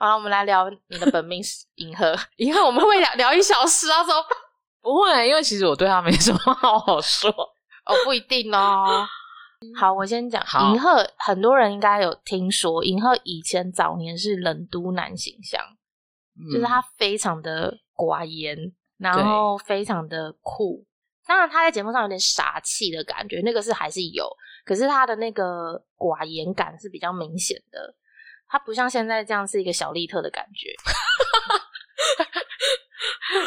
好了，我们来聊你的本命是银河，银河我们会聊聊一小时啊，怎么办？不会，因为其实我对他没什么好好说。哦，不一定哦。好，我先讲好银赫，很多人应该有听说，银赫以前早年是冷都男形象，就是他非常的寡言，然后非常的酷。当然，他在节目上有点傻气的感觉，那个是还是有，可是他的那个寡言感是比较明显的，他不像现在这样是一个小利特的感觉。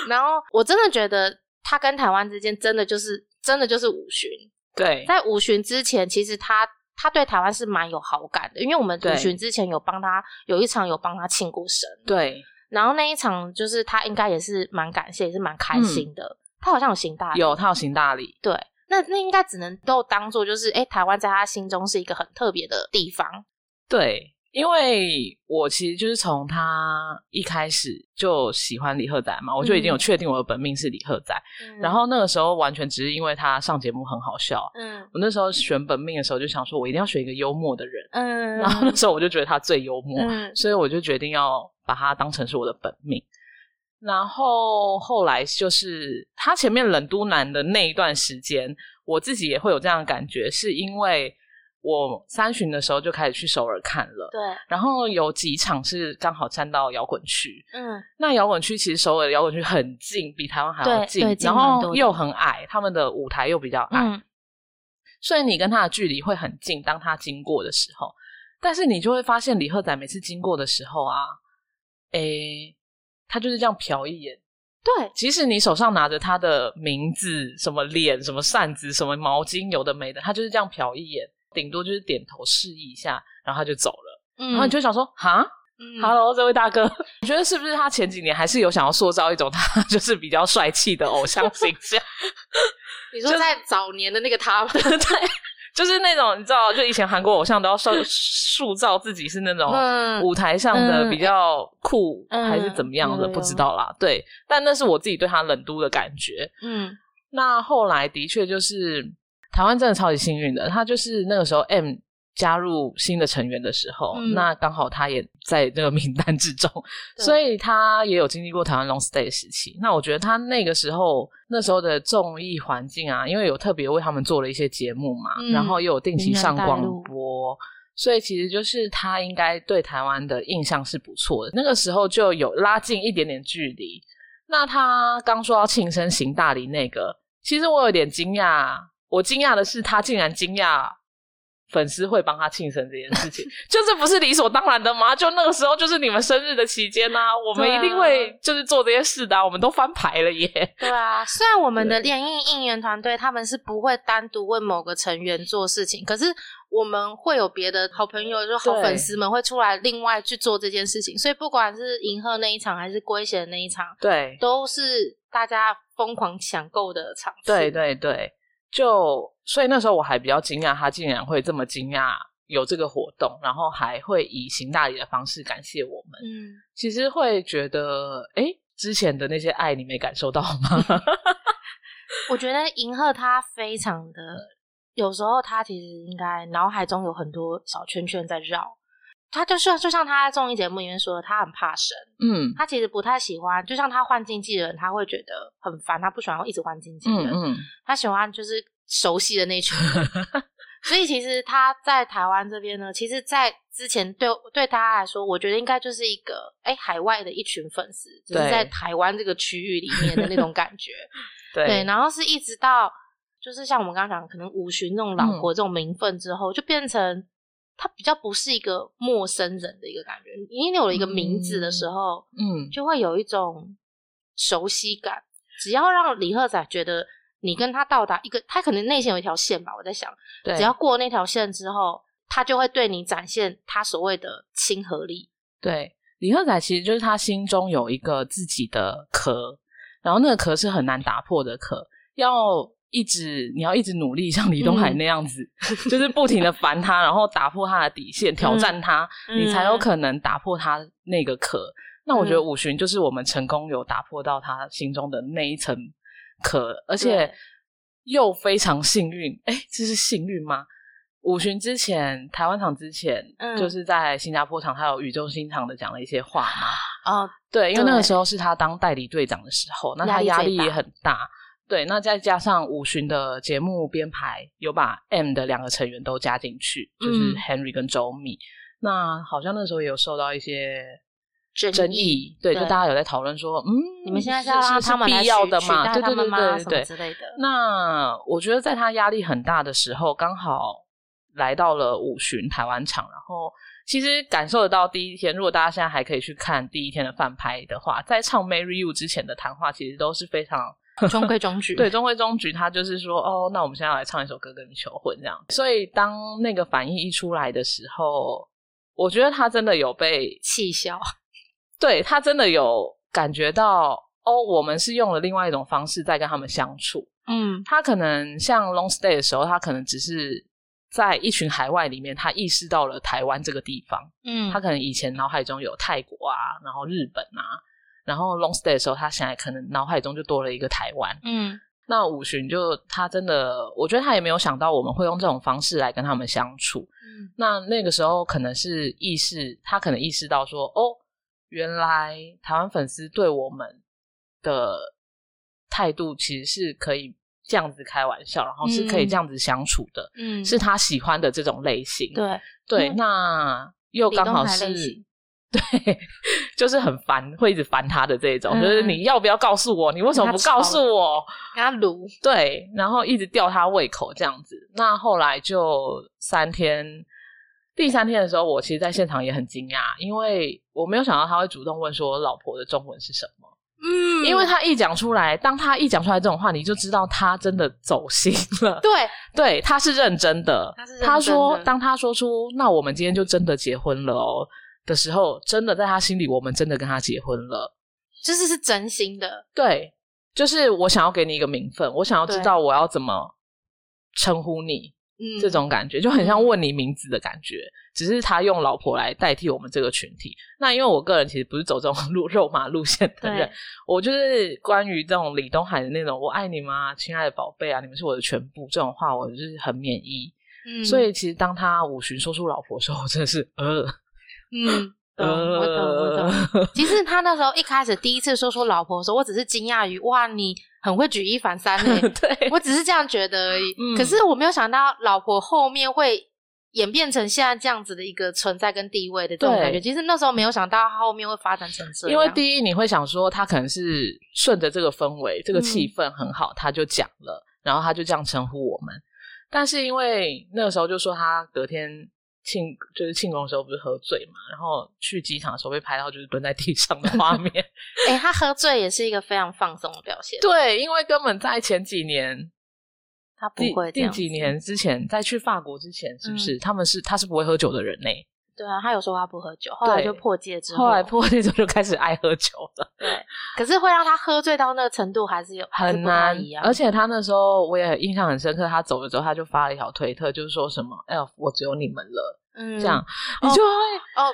然后我真的觉得他跟台湾之间真的就是真的就是五旬，对，在五旬之前，其实他他对台湾是蛮有好感的，因为我们五旬之前有帮他有一场有帮他庆过生，对，然后那一场就是他应该也是蛮感谢，也是蛮开心的。他好像有行大礼，有他有行大礼，对，那那应该只能都当做就是，哎，台湾在他心中是一个很特别的地方。对，因为我其实就是从他一开始就喜欢李赫宰嘛，我就已经有确定我的本命是李赫宰。嗯然后那个时候完全只是因为他上节目很好笑，嗯我那时候选本命的时候就想说，我一定要选一个幽默的人。嗯，然后那时候我就觉得他最幽默，嗯所以我就决定要把他当成是我的本命。然后后来就是他前面冷都男的那一段时间，我自己也会有这样的感觉，是因为我三巡的时候就开始去首尔看了，对，然后有几场是刚好站到摇滚区。嗯那摇滚区其实首尔的摇滚区很近，比台湾还要近然后又很矮，他们的舞台又比较矮，嗯所以你跟他的距离会很近。当他经过的时候，但是你就会发现李赫仔每次经过的时候啊，诶，他就是这样瞟一眼。对，即使你手上拿着他的名字、什么脸、什么扇子、什么毛巾，有的没的，他就是这样瞟一眼，顶多就是点头示意一下，然后他就走了。嗯然后你就想说，哈。嗯 Hello，这位大哥，你觉得是不是他前几年还是有想要塑造一种他 就是比较帅气的偶像形象？你说在早年的那个他吗，对，就是那种你知道，就以前韩国偶像都要塑塑造自己是那种嗯舞台上的嗯比较酷，嗯还是怎么样的，不知道啦。对，但那是我自己对他冷都的感觉。嗯那后来的确就是台湾真的超级幸运的，他就是那个时候 M 加入新的成员的时候，嗯那刚好他也在这个名单之中，所以他也有经历过台湾 long stay 时期。那我觉得他那个时候那时候的综艺环境啊，因为有特别为他们做了一些节目嘛，嗯然后又有定期上广播。所以其实就是他应该对台湾的印象是不错的，那个时候就有拉近一点点距离。那他刚说要庆生行大礼那个，其实我有点惊讶。我惊讶的是，他竟然惊讶粉丝会帮他庆生这件事情，就这不是理所当然的吗？就那个时候就是你们生日的期间呐、我们一定会就是做这些事的、啊，我们都翻牌了耶。对啊，虽然我们的联映应援团队他们是不会单独为某个成员做事情，可是我们会有别的好朋友，就好粉丝们会出来另外去做这件事情。所以不管是银赫那一场还是龟贤那一场，对都是大家疯狂抢购的场次。对对对，就所以那时候我还比较惊讶，他竟然会这么惊讶有这个活动，然后还会以行大礼的方式感谢我们。嗯，其实会觉得，哎，之前的那些爱你没感受到吗？我觉得银赫他非常的，有时候他其实应该脑海中有很多小圈圈在绕。他就像就像他在综艺节目里面说的，他很怕生。嗯他其实不太喜欢，就像他换经纪人，他会觉得很烦，他不喜欢一直换经纪人，嗯嗯，他喜欢就是熟悉的那群人。所以其实他在台湾这边呢，其实，在之前对对大家来说，我觉得应该就是一个哎海外的一群粉丝，只是在台湾这个区域里面的那种感觉。对对，然后是一直到就是像我们刚刚讲，可能五旬那种老婆这种名分之后，就变成他比较不是一个陌生人的一个感觉。你有了一个名字的时候，嗯就会有一种熟悉感。只要让李赫仔觉得你跟他到达一个，他可能内心有一条线吧，我在想，只要过那条线之后，他就会对你展现他所谓的亲和力。对李赫仔其实就是他心中有一个自己的壳，然后那个壳是很难打破的壳，要一直你要一直努力，像李东海嗯那样子，就是不停的烦他，然后打破他的底线，挑战他，嗯你才有可能打破他那个壳。那我觉得嗯五旬就是我们成功有打破到他心中的那一层壳，而且又非常幸运。哎，这是幸运吗？五旬之前，台湾场之前，嗯就是在新加坡场，他有语重心长的讲了一些话嘛。哦，对，因为那个时候是他当代理队长的时候，那他压力也很大。对，那再加上五旬的节目编排有把 M 的两个成员都加进去，就是嗯 Henry 跟周密。那好像那时候也有受到一些争争议议，对，就大家有在讨论说，嗯，你们现在是是要让是他们来必要的嘛？对对对对对之类的。那我觉得在他压力很大的时候，刚好来到了五旬台湾场，然后其实感受得到第一天，如果大家现在还可以去看第一天的翻拍的话，在唱《Marry You》之前的谈话，其实都是非常 中规中矩，对中规中矩。他就是说，哦，那我们现在要来唱一首歌跟你求婚这样。所以当那个反应一出来的时候，我觉得他真的有被气消。对他真的有感觉到，哦，我们是用了另外一种方式在跟他们相处。嗯他可能像 long stay 的时候，他可能只是在一群海外里面，他意识到了台湾这个地方。嗯，他可能以前脑海中有泰国啊，然后日本啊，然后 long stay 的时候，他现在可能脑海中就多了一个台湾。嗯那五旬就他真的，我觉得他也没有想到我们会用这种方式来跟他们相处。嗯那那个时候可能是意识，他可能意识到说，哦，原来台湾粉丝对我们的态度其实是可以这样子开玩笑，然后是可以这样子相处的，嗯，是他喜欢的这种类型。对对，嗯那又刚好是对，就是很烦，会一直烦他的这一种，嗯就是你要不要告诉我？你为什么不告诉我？跟他撸，对，然后一直吊他胃口这样子。那后来就三天，第三天的时候，我其实在现场也很惊讶，因为我没有想到他会主动问说老婆的中文是什么，嗯因为他一讲出来，当他一讲出来这种话，你就知道他真的走心了。对 对，他是认真的。他是认真的说，当他说出“那我们今天就真的结婚了哦”的时候，真的在他心里，我们真的跟他结婚了。就是是真心的，对，就是我想要给你一个名分，我想要知道我要怎么称呼你，嗯，这种感觉就很像问你名字的感觉。只是他用老婆来代替我们这个群体。那因为我个人其实不是走这种路 肉麻路线的人，我就是关于这种李东海的那种“我爱你吗，亲爱的宝贝啊，你们是我的全部”这种话，我就是很免疫。嗯，所以其实当他五旬说出老婆的时候，我真的是呃嗯，懂，我懂，我懂。呃，其实他那时候一开始第一次说出老婆的时候，我只是惊讶于哇，你很会举一反三呢、对，我只是这样觉得而已。嗯可是我没有想到老婆后面会演变成现在这样子的一个存在跟地位的这种感觉。其实那时候没有想到他后面会发展成这样，因为第一你会想说他可能是顺着这个氛围，这个气嗯氛很好，他就讲了，然后他就这样称呼我们。但是因为那个时候就说他隔天庆就是庆功的时候不是喝醉嘛，然后去机场的时候被拍到就是蹲在地上的画面。哎、他喝醉也是一个非常放松的表现。对，因为根本在前几年。他不第会第几？年之前，在去法国之前，是不是、他们是他是不会喝酒的人呢？对啊，他有说他不喝酒，后来就破戒之后，后来破戒之后就开始爱喝酒了。对，可是会让他喝醉到那个程度，还是有很难一样。而且他那时候我也印象很深刻，他走了之后他就发了一条推特，就是说什么“哎呦，我只有你们了”，嗯这样、你就会哦，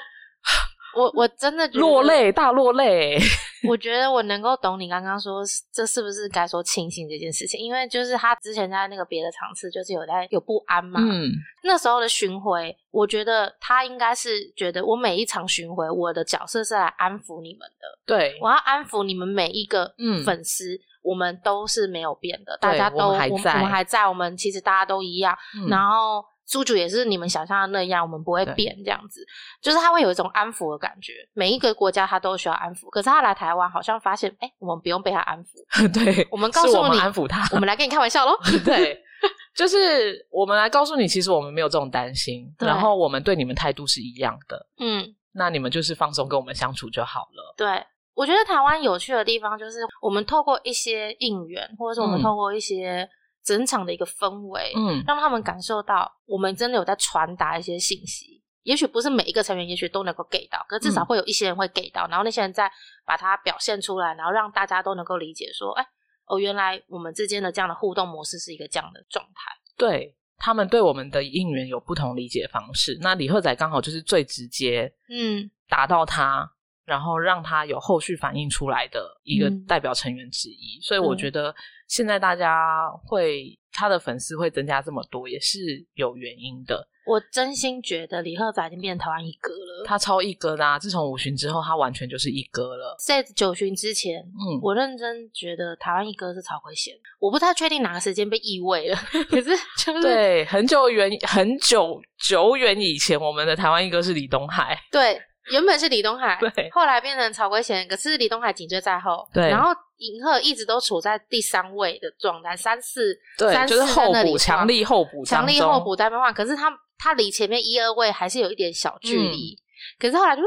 我我真的落。泪，大落泪。我觉得我能够懂你刚刚说这是不是该说庆幸这件事情，因为就是他之前在那个别的场次就是有在有不安嘛，嗯，那时候的巡回，我觉得他应该是觉得我每一场巡回，我的角色是来安抚你们的，对，我要安抚你们每一个嗯粉丝，我们都是没有变的，大家都我们还在我们还在，我们其实大家都一样，嗯。然后猪主也是你们想象的那样，我们不会变这样子，就是他会有一种安抚的感觉。每一个国家他都需要安抚，可是他来台湾好像发现，哎、我们不用被他安抚，对，我们告诉我们你安抚他，我们来跟你开玩笑喽。对，就是我们来告诉你，其实我们没有这种担心，然后我们对你们态度是一样的，嗯，那你们就是放松跟我们相处就好了。对。我觉得台湾有趣的地方就是，我们透过一些应援，或者是我们嗯透过一些整场的一个氛围，嗯，让他们感受到我们真的有在传达一些信息。也许不是每一个成员，也许都能够给到，可是至少嗯会有一些人会给到，然后那些人再把它表现出来，然后让大家都能够理解说，哎，哦，原来我们之间的这样的互动模式是一个这样的状态。对他们对我们的应援有不同理解方式。那李赫仔刚好就是最直接嗯达到他，然后让他有后续反应出来的一个嗯代表成员之一。所以我觉得现在大家会他的粉丝会增加这么多，也是有原因的。我真心觉得李赫仔已经变成台湾一哥了，他超一哥的啊！自从五旬之后，他完全就是一哥了。在九旬之前，嗯，我认真觉得台湾一哥是曹圭贤，我不太确定哪个时间被异位了，可是 就是对很久远很久久远以前，我们的台湾一哥是李东海，对。原本是李东海，对，后来变成曹圭贤，可是李东海紧追在后，对，然后银赫一直都处在第三位的状态，三四，对，就是后补，强力后补，强力后补在变换，可是他他离前面一二位还是有一点小距离，可是后来就，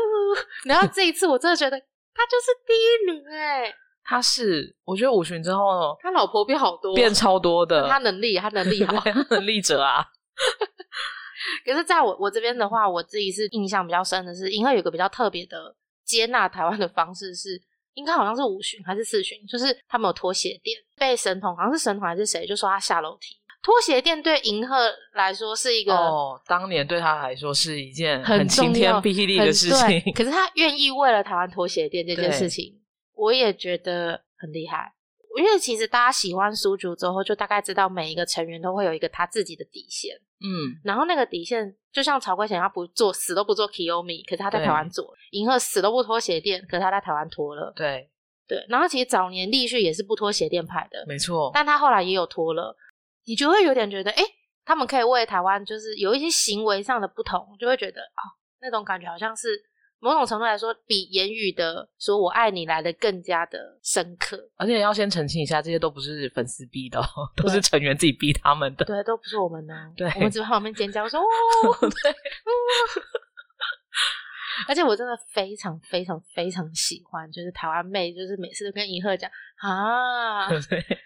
然后这一次我真的觉得他就是第一名哎，他是，我觉得五旬之后，他老婆变好多，变超多的，他能力，他能力好，能力者啊。可是，在我我这边的话，我自己是印象比较深的是，因为有个比较特别的接纳台湾的方式是，应该好像是五旬还是四旬，就是他们有拖鞋店被神童，好像是神童还是谁，就说他下楼梯拖鞋店对银赫来说是一个哦，当年对他来说是一件很晴天霹雳的事情。可是他愿意为了台湾拖鞋店这件事情，我也觉得很厉害。因为其实大家喜欢苏竹之后，就大概知道每一个成员都会有一个他自己的底线。嗯，然后那个底线就像曹圭贤，他不做死都不做 Kiyomi，可是他在台湾做；银赫死都不脱鞋垫，可是他在台湾脱了。对对，然后其实早年立旭也是不脱鞋垫派的，没错。但他后来也有脱了，你就会有点觉得，哎，他们可以为台湾就是有一些行为上的不同，就会觉得哦，那种感觉好像是。某种程度来说，比言语的“说我爱你”来的更加的深刻。而且要先澄清一下，这些都不是粉丝逼的，都是成员自己逼他们的。对，都不是我们呢。对，我们只在旁边尖叫说：“ 哦！”对。而且我真的非常非常非常喜欢，就是台湾妹，就是每次都跟银赫讲啊，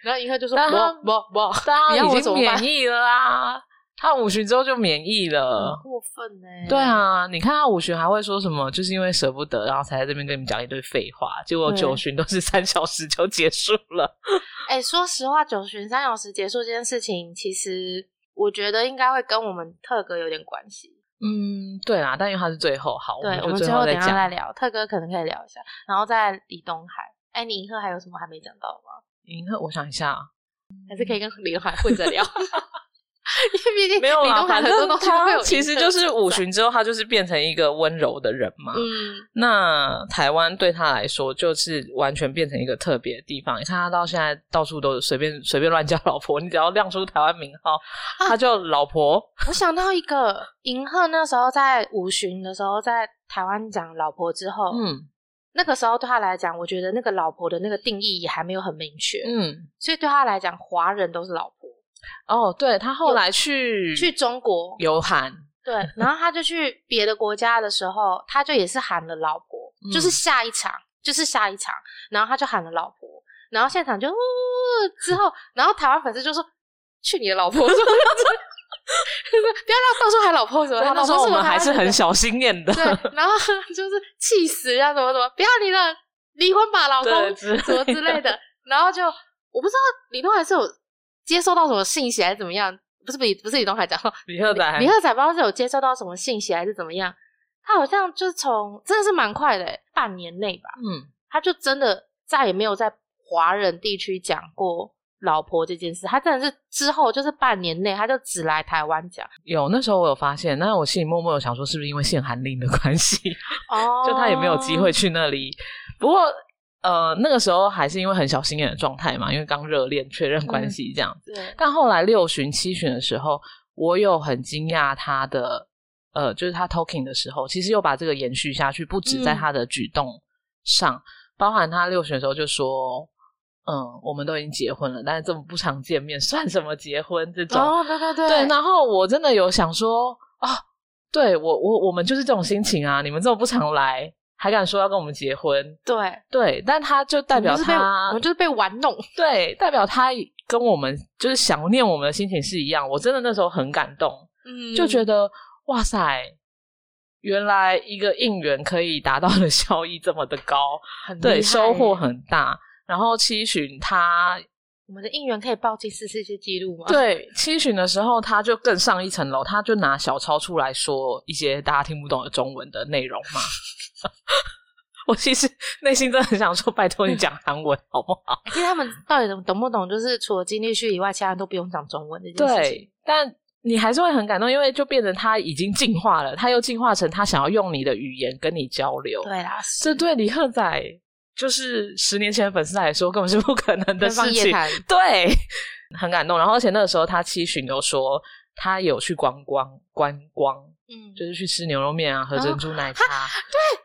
然后银赫就说：“不不不，大家已经免疫了啊。”他五旬之后就免疫了，过分呢？对啊，你看他五旬还会说什么？就是因为舍不得，然后才在这边跟你们讲一堆废话。结果九旬都是三小时就结束了。哎，说实话，九旬三小时结束这件事情，其实我觉得应该会跟我们特哥有点关系。嗯，对啦，但因为他是最后，好，对，我们最后等下再聊。特哥可能可以聊一下，然后在李东海。哎，你银赫还有什么还没讲到吗？银赫，我想一下，还是可以跟李东海混着聊。没有啦，反正他其实就是五旬之后，他就是变成一个温柔的人嘛。嗯，那台湾对他来说就是完全变成一个特别的地方。你看他到现在到处都随便随便乱叫老婆，你只要亮出台湾名号，他就老婆。我想到一个银赫那时候在五旬的时候，在台湾讲老婆之后，嗯，那个时候对他来讲，我觉得那个老婆的那个定义也还没有很明确，嗯，所以对他来讲，华人都是老婆。哦，对他后来去去中国有喊，对，然后他就去别的国家的时候，他就也是喊了老婆，就是下一场，就是下一场，然后他就喊了老婆，然后现场就之后，然后台湾粉丝就说去你的老婆，不要让到处喊老婆什么，那时候我们还是很小心眼的，对，然后就是气死啊，什么什么，不要你了，离婚吧，老公，什么之类的，然后就我不知道李东还是有。接收到什么信息还是怎么样？不是不不是李东海讲，李赫仔，李赫仔不知道是有接收到什么信息还是怎么样？他好像就是从真的是蛮快的，半年内吧，嗯，他就真的再也没有在华人地区讲过老婆这件事。他真的是之后就是半年内，他就只来台湾讲。有那时候我有发现，那我心里默默有想说，是不是因为限韩令的关系？哦，就他也没有机会去那里。不过。呃，那个时候还是因为很小心眼的状态嘛，因为刚热恋确认关系这样子。对。但后来六旬七旬的时候，我有很惊讶他的，呃，就是他 talking 的时候，其实又把这个延续下去，不止在他的举动上，包含他六旬的时候就说，嗯，我们都已经结婚了，但是这么不常见面，算什么结婚这种？哦，对对对。对，然后我真的有想说，啊，对我我我们就是这种心情啊，你们这么不常来。还敢说要跟我们结婚？对对，但他就代表他，我们就是被玩弄。对，代表他跟我们就是想念我们的心情是一样。我真的那时候很感动，嗯，就觉得哇塞，原来一个应援可以达到的效益这么的高，对，收获很大。然后七旬他，我们的应援可以报进四世界纪录吗？对，七旬的时候他就更上一层楼，他就拿小抄出来说一些大家听不懂的中文的内容嘛。我其实内心真的很想说，拜托你讲韩文好不好？其实他们到底懂懂不懂？就是除了金立旭以外，其他人都不用讲中文这件事情。对，但你还是会很感动，因为就变成他已经进化了，他又进化成他想要用你的语言跟你交流。对啦，这对李赫仔就是十年前的粉丝来说，根本是不可能的事情。对，很感动。然后而且那个时候他七旬有说，他有去观光观光。嗯，就是去吃牛肉面啊，喝珍珠奶茶。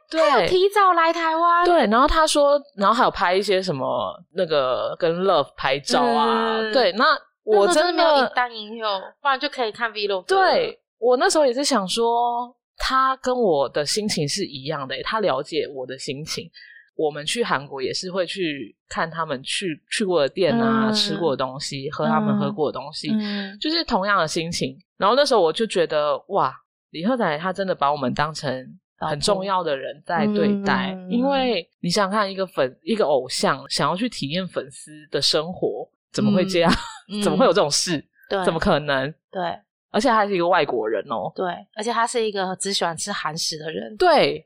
对对，提早来台湾。对，然后他说，然后还有拍一些什么那个跟 Love 拍照啊。对，那我真的没有单引诱，不然就可以看 Vlog。对我那时候也是想说，他跟我的心情是一样的，他了解我的心情。我们去韩国也是会去看他们去去过的店啊，吃过的东西，喝他们喝过的东西，就是同样的心情。然后那时候我就觉得哇。李赫仔他真的把我们当成很重要的人在对待，因为你想想看，一个粉一个偶像想要去体验粉丝的生活，怎么会这样？怎么会有这种事？对，怎么可能？对，而且还是一个外国人哦。对，而且他是一个只喜欢吃韩食的人。对，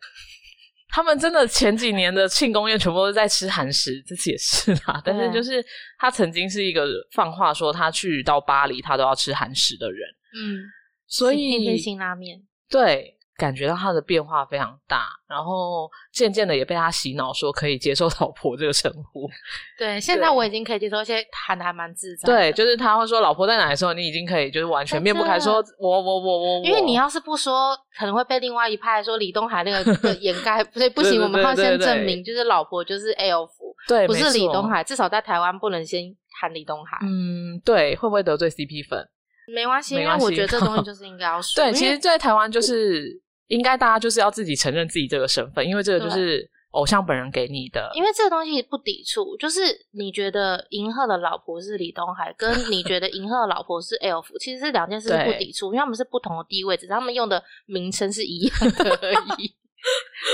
他们真的前几年的庆功宴全部都在吃韩食，这次也是啦。但是就是他曾经是一个放话说他去到巴黎他都要吃韩食的人。嗯。所以，天辛拉面对，感觉到他的变化非常大，然后渐渐的也被他洗脑，说可以接受“老婆”这个称呼。对，现在我已经可以接受，而且喊的还蛮自在。对，就是他会说“老婆在哪”的时候，你已经可以就是完全面不开，说“我我我我”，因为你要是不说，可能会被另外一派说李东海那个 掩盖，不对，不行，我们要先证明，就是老婆就是 L 服，对，不是李东海，至少在台湾不能先喊李东海。嗯，对，会不会得罪 CP 粉？没关系，因为我觉得这东西就是应该要说。对，其实，在台湾就是应该大家就是要自己承认自己这个身份，因为这个就是偶像本人给你的。因为这个东西不抵触，就是你觉得银赫的老婆是李东海，跟你觉得银赫的老婆是 L F，其实是两件事不抵触，因为他们是不同的地位，只是他们用的名称是一样 的而已。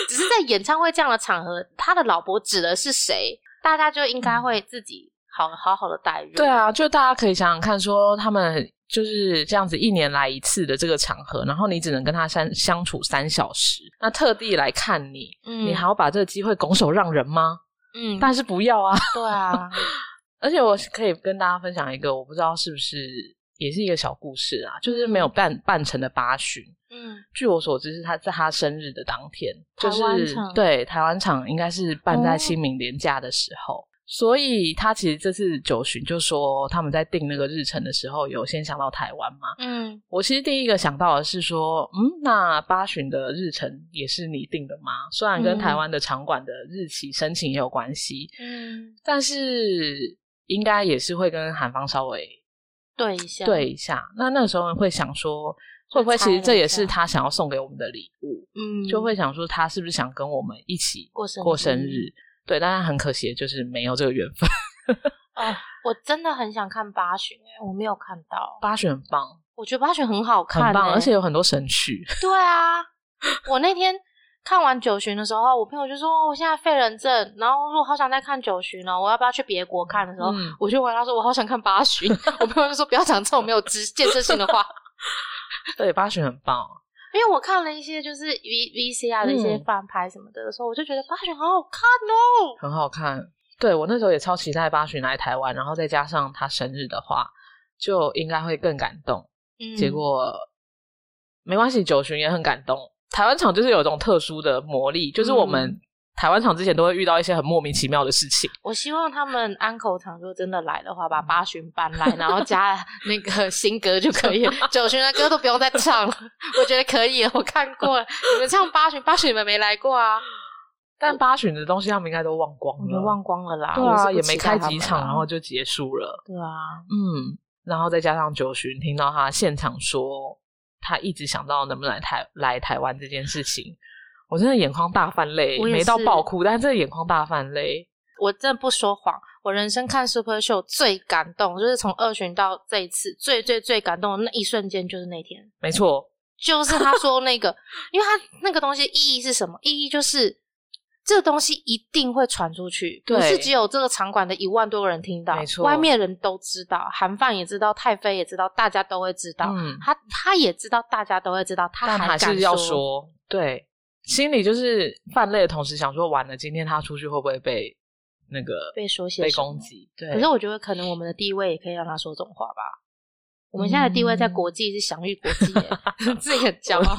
只是在演唱会这样的场合，他的老婆指的是谁，大家就应该会自己好好好的待遇。对啊，就大家可以想想看，说他们。就是这样子，一年来一次的这个场合，然后你只能跟他相相处三小时，那特地来看你，你还要把这个机会拱手让人吗？嗯，但是不要啊。对啊，而且我可以跟大家分享一个，我不知道是不是也是一个小故事啊，就是没有办办成的八旬。嗯，据我所知是他在他生日的当天，就是对台湾场应该是办在清明年假的时候。所以他其实这次九旬就说他们在定那个日程的时候有先想到台湾嘛。嗯，我其实第一个想到的是说，嗯，那八旬的日程也是你定的吗？虽然跟台湾的场馆的日期申请也有关系，嗯，但是应该也是会跟韩方稍微对一下，对一下。那那个时候会想说，会不会其实这也是他想要送给我们的礼物？嗯，就会想说他是不是想跟我们一起过生过生日？对，但是很可惜，就是没有这个缘分。哦，我真的很想看八旬哎，我没有看到。八旬很棒，我觉得八旬很好看，很棒，而且有很多神曲。对啊，我那天看完九旬的时候，我朋友就说我现在废人症，然后说好想再看九旬哦，我要不要去别国看的时候，我就问他说我好想看八旬，我朋友就说不要讲这种没有知建设性的话。对，八旬很棒。因为我看了一些就是 V V C R 的一些翻拍什么的的时候，我就觉得八旬好好看哦，很好看。对我那时候也超期待八旬来台湾，然后再加上他生日的话，就应该会更感动。结果没关系，九旬也很感动。台湾场就是有一种特殊的魔力，就是我们。台湾场之前都会遇到一些很莫名其妙的事情。我希望他们安口场如果真的来的话，把八旬搬来，然后加那个新歌就可以了。九旬的歌都不用再唱了，我觉得可以了。我看过了，你们唱八旬，八旬你们没来过啊？但八旬的东西他们应该都忘光了，忘光了啦。对啊，也没开几场，然后就结束了。对啊，嗯，然后再加上九旬听到他现场说，他一直想到能不能来台来台湾这件事情。我真的眼眶大泛泪，没到爆哭，但是这眼眶大泛泪。我真的不说谎，我人生看 Super Show 最感动，就是从二巡到这一次，最最最感动的那一瞬间，就是那天。没错，就是他说那个，因为他那个东西意义是什么？意义就是这个东西一定会传出去，不是只有这个场馆的一万多个人听到，没错，外面人都知道，韩范也知道，泰妃也知道，大家都会知道。嗯，他他也知道，大家都会知道，他还是要说，对。心里就是犯累的同时，想说完了，今天他出去会不会被那个被说些被攻击？对，可是我觉得可能我们的地位也可以让他说这种话吧。我们现在的地位在国际是享誉国际耶，自己很骄傲。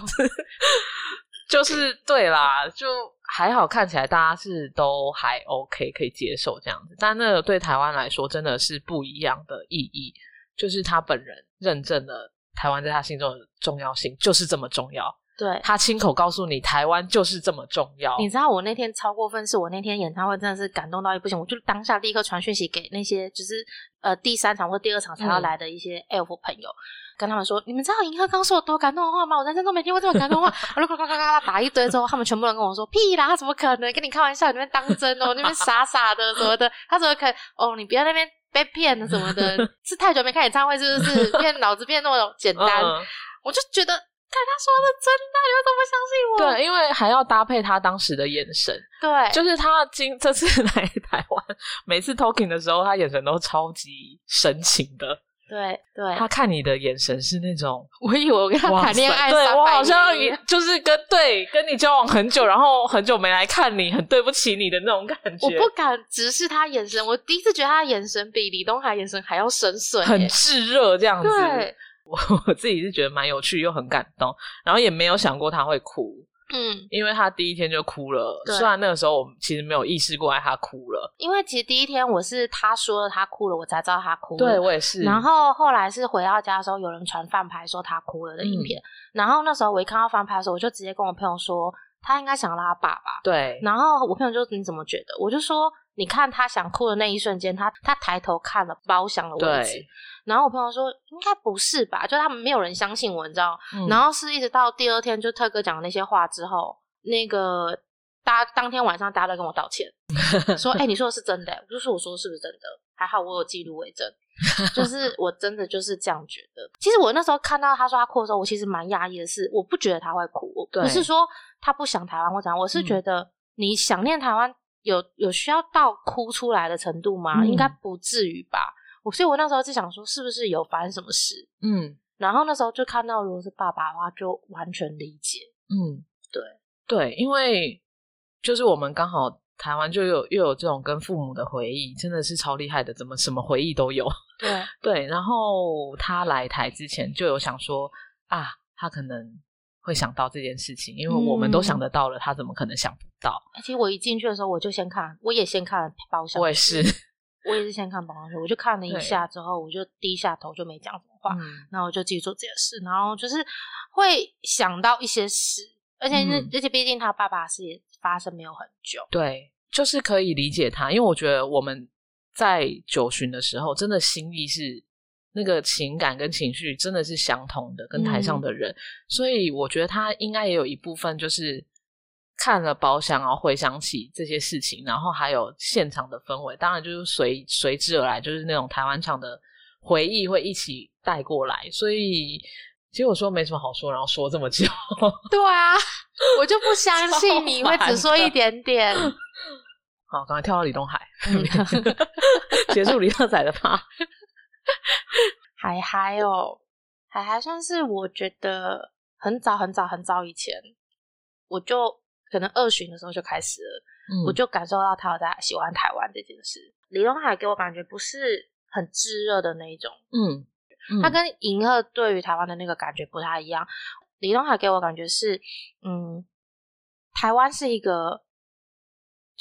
就是对啦，就还好，看起来大家是都还 OK，可以接受这样子。但那个对台湾来说真的是不一样的意义，就是他本人认证了台湾在他心中的重要性，就是这么重要。对，他亲口告诉你，台湾就是这么重要。你知道我那天超过分，是我那天演唱会真的是感动到一不行，我就当下立刻传讯息给那些就是呃第三场或第二场才要来的一些 elf 朋友，跟他们说，你们知道银河刚说有多感动的话吗？我人生都没听过这么感动的话。我就咔咔咔咔打一堆之后，他们全部人跟我说，屁啦，怎么可能？跟你开玩笑，你们当真哦？你们傻傻的什么的？他怎么可能？哦，你不要那边被骗了什么的？是太久没看演唱会是不是？变脑子变那么简单？嗯我就觉得。看他说的真的，你们怎么不相信我？对，因为还要搭配他当时的眼神，对，就是他今这次来台湾，每次 talking 的时候，他眼神都超级深情的。对对，他看你的眼神是那种，我以为我跟他谈恋爱对我好像也就是跟对跟你交往很久，然后很久没来看你，很对不起你的那种感觉。我不敢直视他眼神，我第一次觉得他的眼神比李东海眼神还要深邃，很炙热这样子。对，我 我自己是觉得蛮有趣又很感动，然后也没有想过他会哭，嗯，因为他第一天就哭了。虽然那个时候我其实没有意识过来他哭了，因为其实第一天我是他说了他哭了，我才知道他哭了。对我也是。然后后来是回到家的时候，有人传饭拍说他哭了的影片，然后那时候我一看到翻拍的时候，我就直接跟我朋友说，他应该想到他爸爸。对，然后我朋友就你怎么觉得？我就说，你看他想哭的那一瞬间，他他抬头看了包厢的位置，然后我朋友说应该不是吧，就他们没有人相信我，你知道？嗯然后是一直到第二天，就特哥讲的那些话之后，那个大家当天晚上大家都跟我道歉，说：“哎、你说的是真的、我就说：“我说的是不是真的？”还好我有记录为证，就是我真的就是这样觉得。其实我那时候看到他说他哭的时候，我其实蛮压抑的是，我不觉得他会哭，我不是说他不想台湾或怎样，我是觉得你想念台湾有有需要到哭出来的程度吗？嗯应该不至于吧。我所以，我那时候就想说，是不是有发生什么事？嗯然后那时候就看到，如果是爸爸的话，就完全理解。嗯，对对，因为就是我们刚好台湾就有又有这种跟父母的回忆，真的是超厉害的，怎么什么回忆都有。对，对，然后他来台之前就有想说啊，他可能会想到这件事情，因为我们都想得到了，他怎么可能想不到？其实我一进去的时候，我就先看，我也先看了包厢，我也是，我也是先看包厢，我就看了一下之后，我就低下头就没讲什么话，嗯。然后我就继续做这件事，然后就是会想到一些事，而且那、嗯。而且毕竟他爸爸是也发生没有很久，对，就是可以理解他，因为我觉得我们在九旬的时候，真的心意是那个情感跟情绪真的是相同的，跟台上的人，所以我觉得他应该也有一部分就是看了包厢，然后回想起这些事情，然后还有现场的氛围，当然就是随随之而来，就是那种台湾场的回忆会一起带过来，所以。其实我说没什么好说，然后说这么久，对啊，我就不相信你会只说一点点，好，赶快跳到李东海，嗯。结束李特仔的趴。还还哦，还还算是我觉得很早很早很早以前，我就可能二巡的时候就开始了，嗯我就感受到他有在喜欢台湾这件事。李东海给我感觉不是很炙热的那一种，嗯，嗯他跟银赫对于台湾的那个感觉不太一样。李东海给我感觉是，嗯，台湾是一个，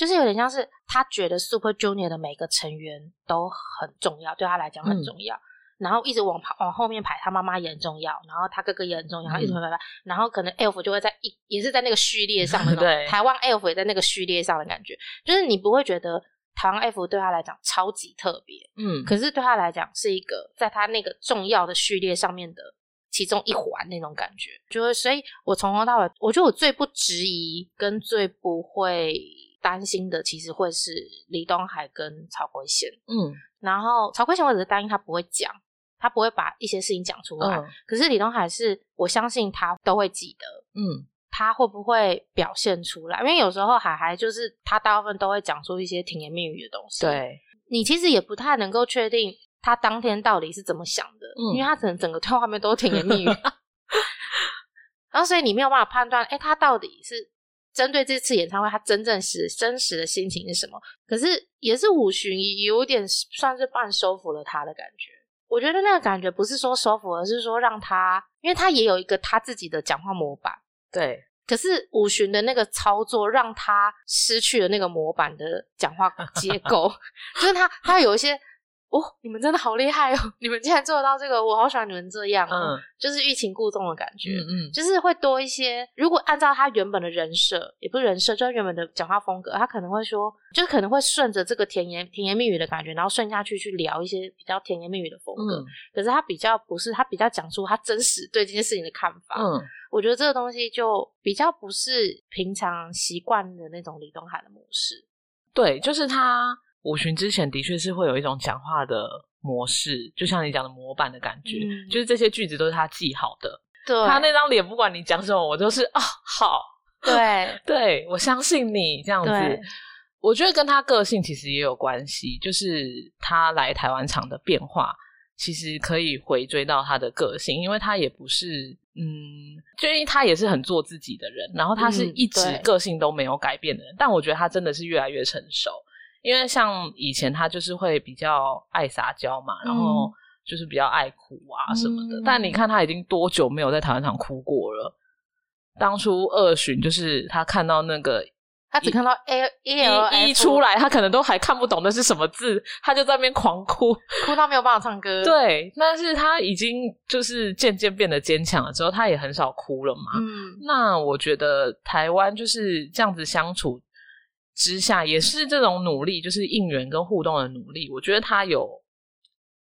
就是有点像是他觉得 Super Junior 的每个成员都很重要，对他来讲很嗯。重要。然后一直往跑往后面排，他妈妈也很重要，然后他哥哥也很重要，然后一直嗯。排排排，然后可能 Elf 就会在一也是在那个序列上的 对，台湾 Elf 也在那个序列上的感觉，就是你不会觉得台湾 F 对他来讲超级特别，嗯，可是对他来讲是一个在他那个重要的序列上面的其中一环那种感觉，就是所以我从头到尾，我觉得我最不质疑跟最不会担心的，其实会是李东海跟曹圭贤。嗯然后曹圭贤我只是担心他不会讲，他不会把一些事情讲出来。嗯可是李东海是我相信他都会记得，嗯他会不会表现出来？因为有时候海海就是他大部分都会讲出一些甜言蜜语的东西。对，你其实也不太能够确定他当天到底是怎么想的，嗯因为他可能整个对话面都甜言蜜语，然后所以你没有办法判断，哎，他到底是针对这次演唱会，他真正是真实的心情是什么？可是也是五旬有点算是半收服了他的感觉。我觉得那个感觉不是说收服，而是说让他，因为他也有一个他自己的讲话模板。对，可是五旬的那个操作让他失去了那个模板的讲话结构，就是他他有一些。哦，你们真的好厉害哦！你们竟然做得到这个，我好喜欢你们这样，嗯，就是欲擒故纵的感觉，嗯嗯，就是会多一些。如果按照他原本的人设，也不是人设，就是原本的讲话风格，他可能会说，就是可能会顺着这个甜言甜言蜜语的感觉，然后顺下去去聊一些比较甜言蜜语的风格。可是他比较不是，他比较讲出他真实对这件事情的看法。嗯，我觉得这个东西就比较不是平常习惯的那种李东海的模式。对，就是他。五旬之前的确是会有一种讲话的模式，就像你讲的模板的感觉，就是这些句子都是他记好的。对，他那张脸，不管你讲什么，我都是啊，好，对，对我相信你这样子。我觉得跟他个性其实也有关系，就是他来台湾场的变化，其实可以回追到他的个性，因为他也不是，嗯，就因为他也是很做自己的人，然后他是一直个性都没有改变的人，但我觉得他真的是越来越成熟。因为像以前他就是会比较爱撒娇嘛，然后就是比较爱哭啊什么的。但你看他已经多久没有在台湾场哭过了？当初二巡就是他看到那个，他只看到 A A L 一出来，他可能都还看不懂那是什么字，他就在那边狂哭，哭到没有办法唱歌。对，但是他已经就是渐渐变得坚强了之后，他也很少哭了嘛。嗯，那我觉得台湾就是这样子相处。之下也是这种努力，就是应援跟互动的努力。我觉得他有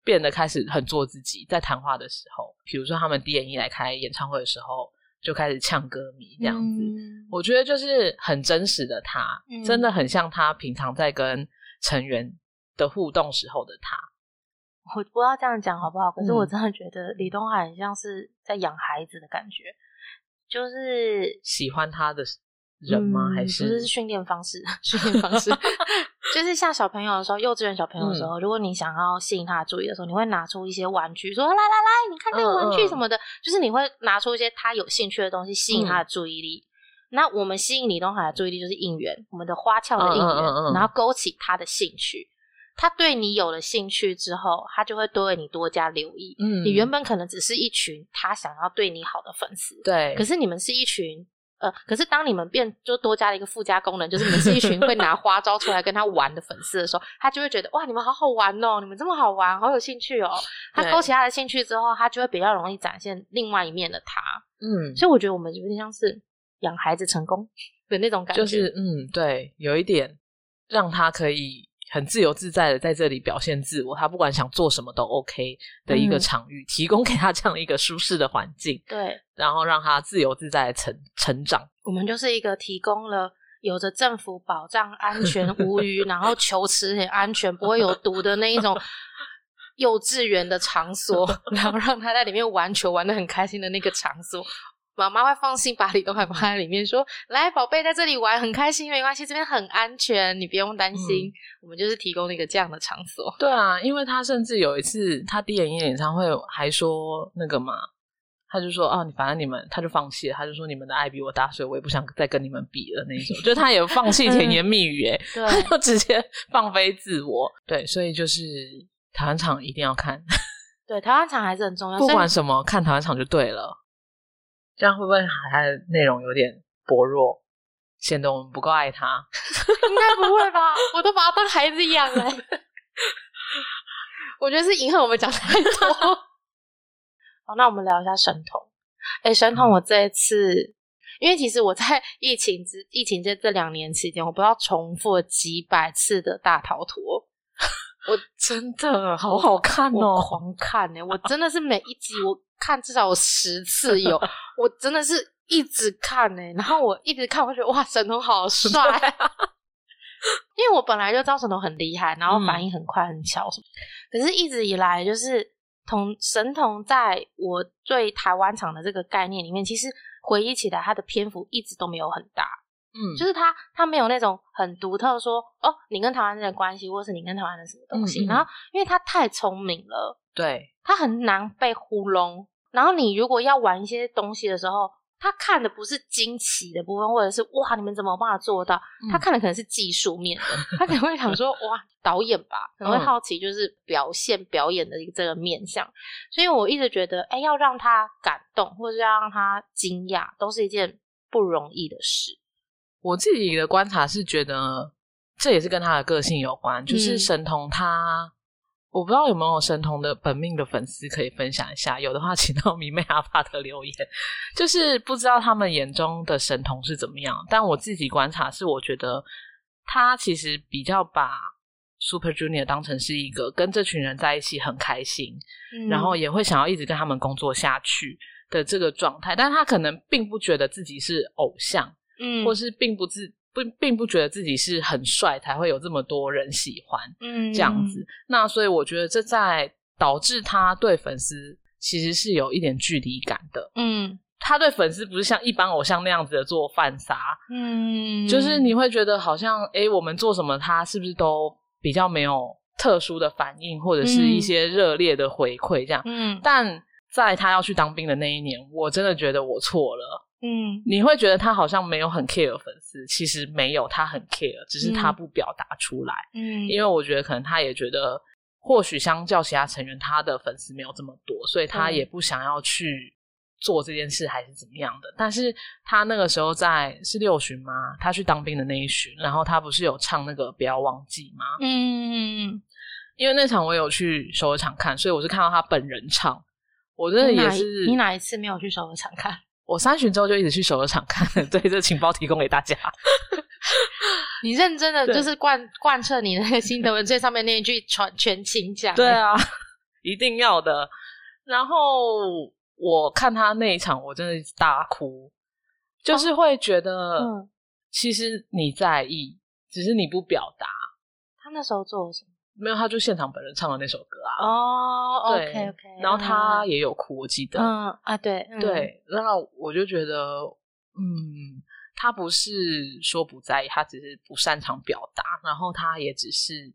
变得开始很做自己，在谈话的时候，比如说他们 D N E 来开演唱会的时候，就开始呛歌迷这样子。我觉得就是很真实的他，真的很像他平常在跟成员的互动时候的他。我不知道这样讲好不好，可是我真的觉得李东海很像是在养孩子的感觉，就是喜欢他的。人吗？还是不是训练方式？训练方式 就是像小朋友的时候，幼稚园小朋友的时候，如果你想要吸引他的注意的时候，你会拿出一些玩具，说来来来，你看这个玩具什么的，就是你会拿出一些他有兴趣的东西，吸引他的注意力。那我们吸引李东海的注意力就是应援，我们的花俏的应援，然后勾起他的兴趣。他对你有了兴趣之后，他就会对你多加留意。嗯，你原本可能只是一群他想要对你好的粉丝，对，可是你们是一群。呃，可是当你们变就多加了一个附加功能，就是你们是一群会拿花招出来跟他玩的粉丝的时候，他就会觉得哇，你们好好玩哦，你们这么好玩，好有兴趣哦。他勾起他的兴趣之后，他就会比较容易展现另外一面的他。嗯，所以我觉得我们有点像是养孩子成功的那种感觉，就是嗯，对，有一点让他可以。很自由自在的在这里表现自我，他不管想做什么都 OK 的一个场域，提供给他这样一个舒适的环境，对，然后让他自由自在的成成长。我们就是一个提供了有着政府保障、安全 无虞，然后求池也安全、不会有毒的那一种幼稚园的场所，然后让他在里面玩球玩的很开心的那个场所。妈妈会放心把李东海放在里面，说：“来，宝贝，在这里玩很开心，没关系，这边很安全，你不用担心。我们就是提供了一个这样的场所。”对啊，因为他甚至有一次他第一演演唱会还说那个嘛，他就说：“啊，你反正你们，他就放弃了，他就说你们的爱比我大，所以我也不想再跟你们比了。”那种，就他也放弃甜言蜜语，哎，他就直接放飞自我。对，所以就是台湾场一定要看，对，台湾场还是很重要，不管什么，看台湾场就对了。这样会不会它的内容有点薄弱，显得我们不够爱他？应该不会吧？我都把他当孩子养了。我觉得是迎合我们讲太多。好，那我们聊一下神童。哎，神童，我这一次，因为其实我在疫情之疫情这这两年期间，我不知道重复了几百次的大逃脱。我真的好好看哦，狂看呢！我真的是每一集我。看至少有十次有，我真的是一直看呢。然后我一直看，我觉得哇，神童好帅！啊 因为我本来就知道神童很厉害，然后反应很快很巧什么。可是一直以来，就是同神童在我对台湾场的这个概念里面，其实回忆起来，他的篇幅一直都没有很大。嗯，就是他他没有那种很独特，说哦，你跟台湾人的关系，或是你跟台湾的什么东西。然后，因为他太聪明了，对。他很难被糊弄，然后你如果要玩一些东西的时候，他看的不是惊奇的部分，或者是哇，你们怎么办法做到？他看的可能是技术面的，他可能会想说哇，导演吧，可能会好奇就是表现表演的一个这个面相。所以我一直觉得，哎，要让他感动，或者要让他惊讶，都是一件不容易的事。我自己的观察是觉得，这也是跟他的个性有关，就是神童他。我不知道有没有神童的本命的粉丝可以分享一下，有的话请到迷妹阿帕特留言。就是不知道他们眼中的神童是怎么样，但我自己观察是，我觉得他其实比较把 Super Junior 当成是一个跟这群人在一起很开心，然后也会想要一直跟他们工作下去的这个状态，但他可能并不觉得自己是偶像，嗯，或是并不自。不并不觉得自己是很帅，才会有这么多人喜欢，嗯，这样子。那所以我觉得这在导致他对粉丝其实是有一点距离感的，嗯，他对粉丝不是像一般偶像那样子的做饭撒，嗯，就是你会觉得好像，哎，我们做什么，他是不是都比较没有特殊的反应，或者是一些热烈的回馈这样，嗯。但在他要去当兵的那一年，我真的觉得我错了。嗯，你会觉得他好像没有很 care 粉丝，其实没有，他很 care，只是他不表达出来。嗯，因为我觉得可能他也觉得，或许相较其他成员，他的粉丝没有这么多，所以他也不想要去做这件事，还是怎么样的。但是他那个时候在是六旬吗？他去当兵的那一旬，然后他不是有唱那个不要忘记吗？嗯，因为那场我有去首尔场看，所以我是看到他本人唱。我真的也是，你哪一次没有去首尔场看？我三巡之后就一直去首尔场看，对，这情报提供给大家。你认真的就是贯贯彻你那个心得文最上面那一句全全勤奖，对啊，一定要的。然后我看他那一场，我真的大哭，就是会觉得，其实你在意，只是你不表达。他那时候做了什么？没有，他就现场本人唱的那首歌啊。哦，OK OK。然后他也有哭，我记得。嗯啊，对对。然后我就觉得，嗯，他不是说不在意，他只是不擅长表达。然后他也只是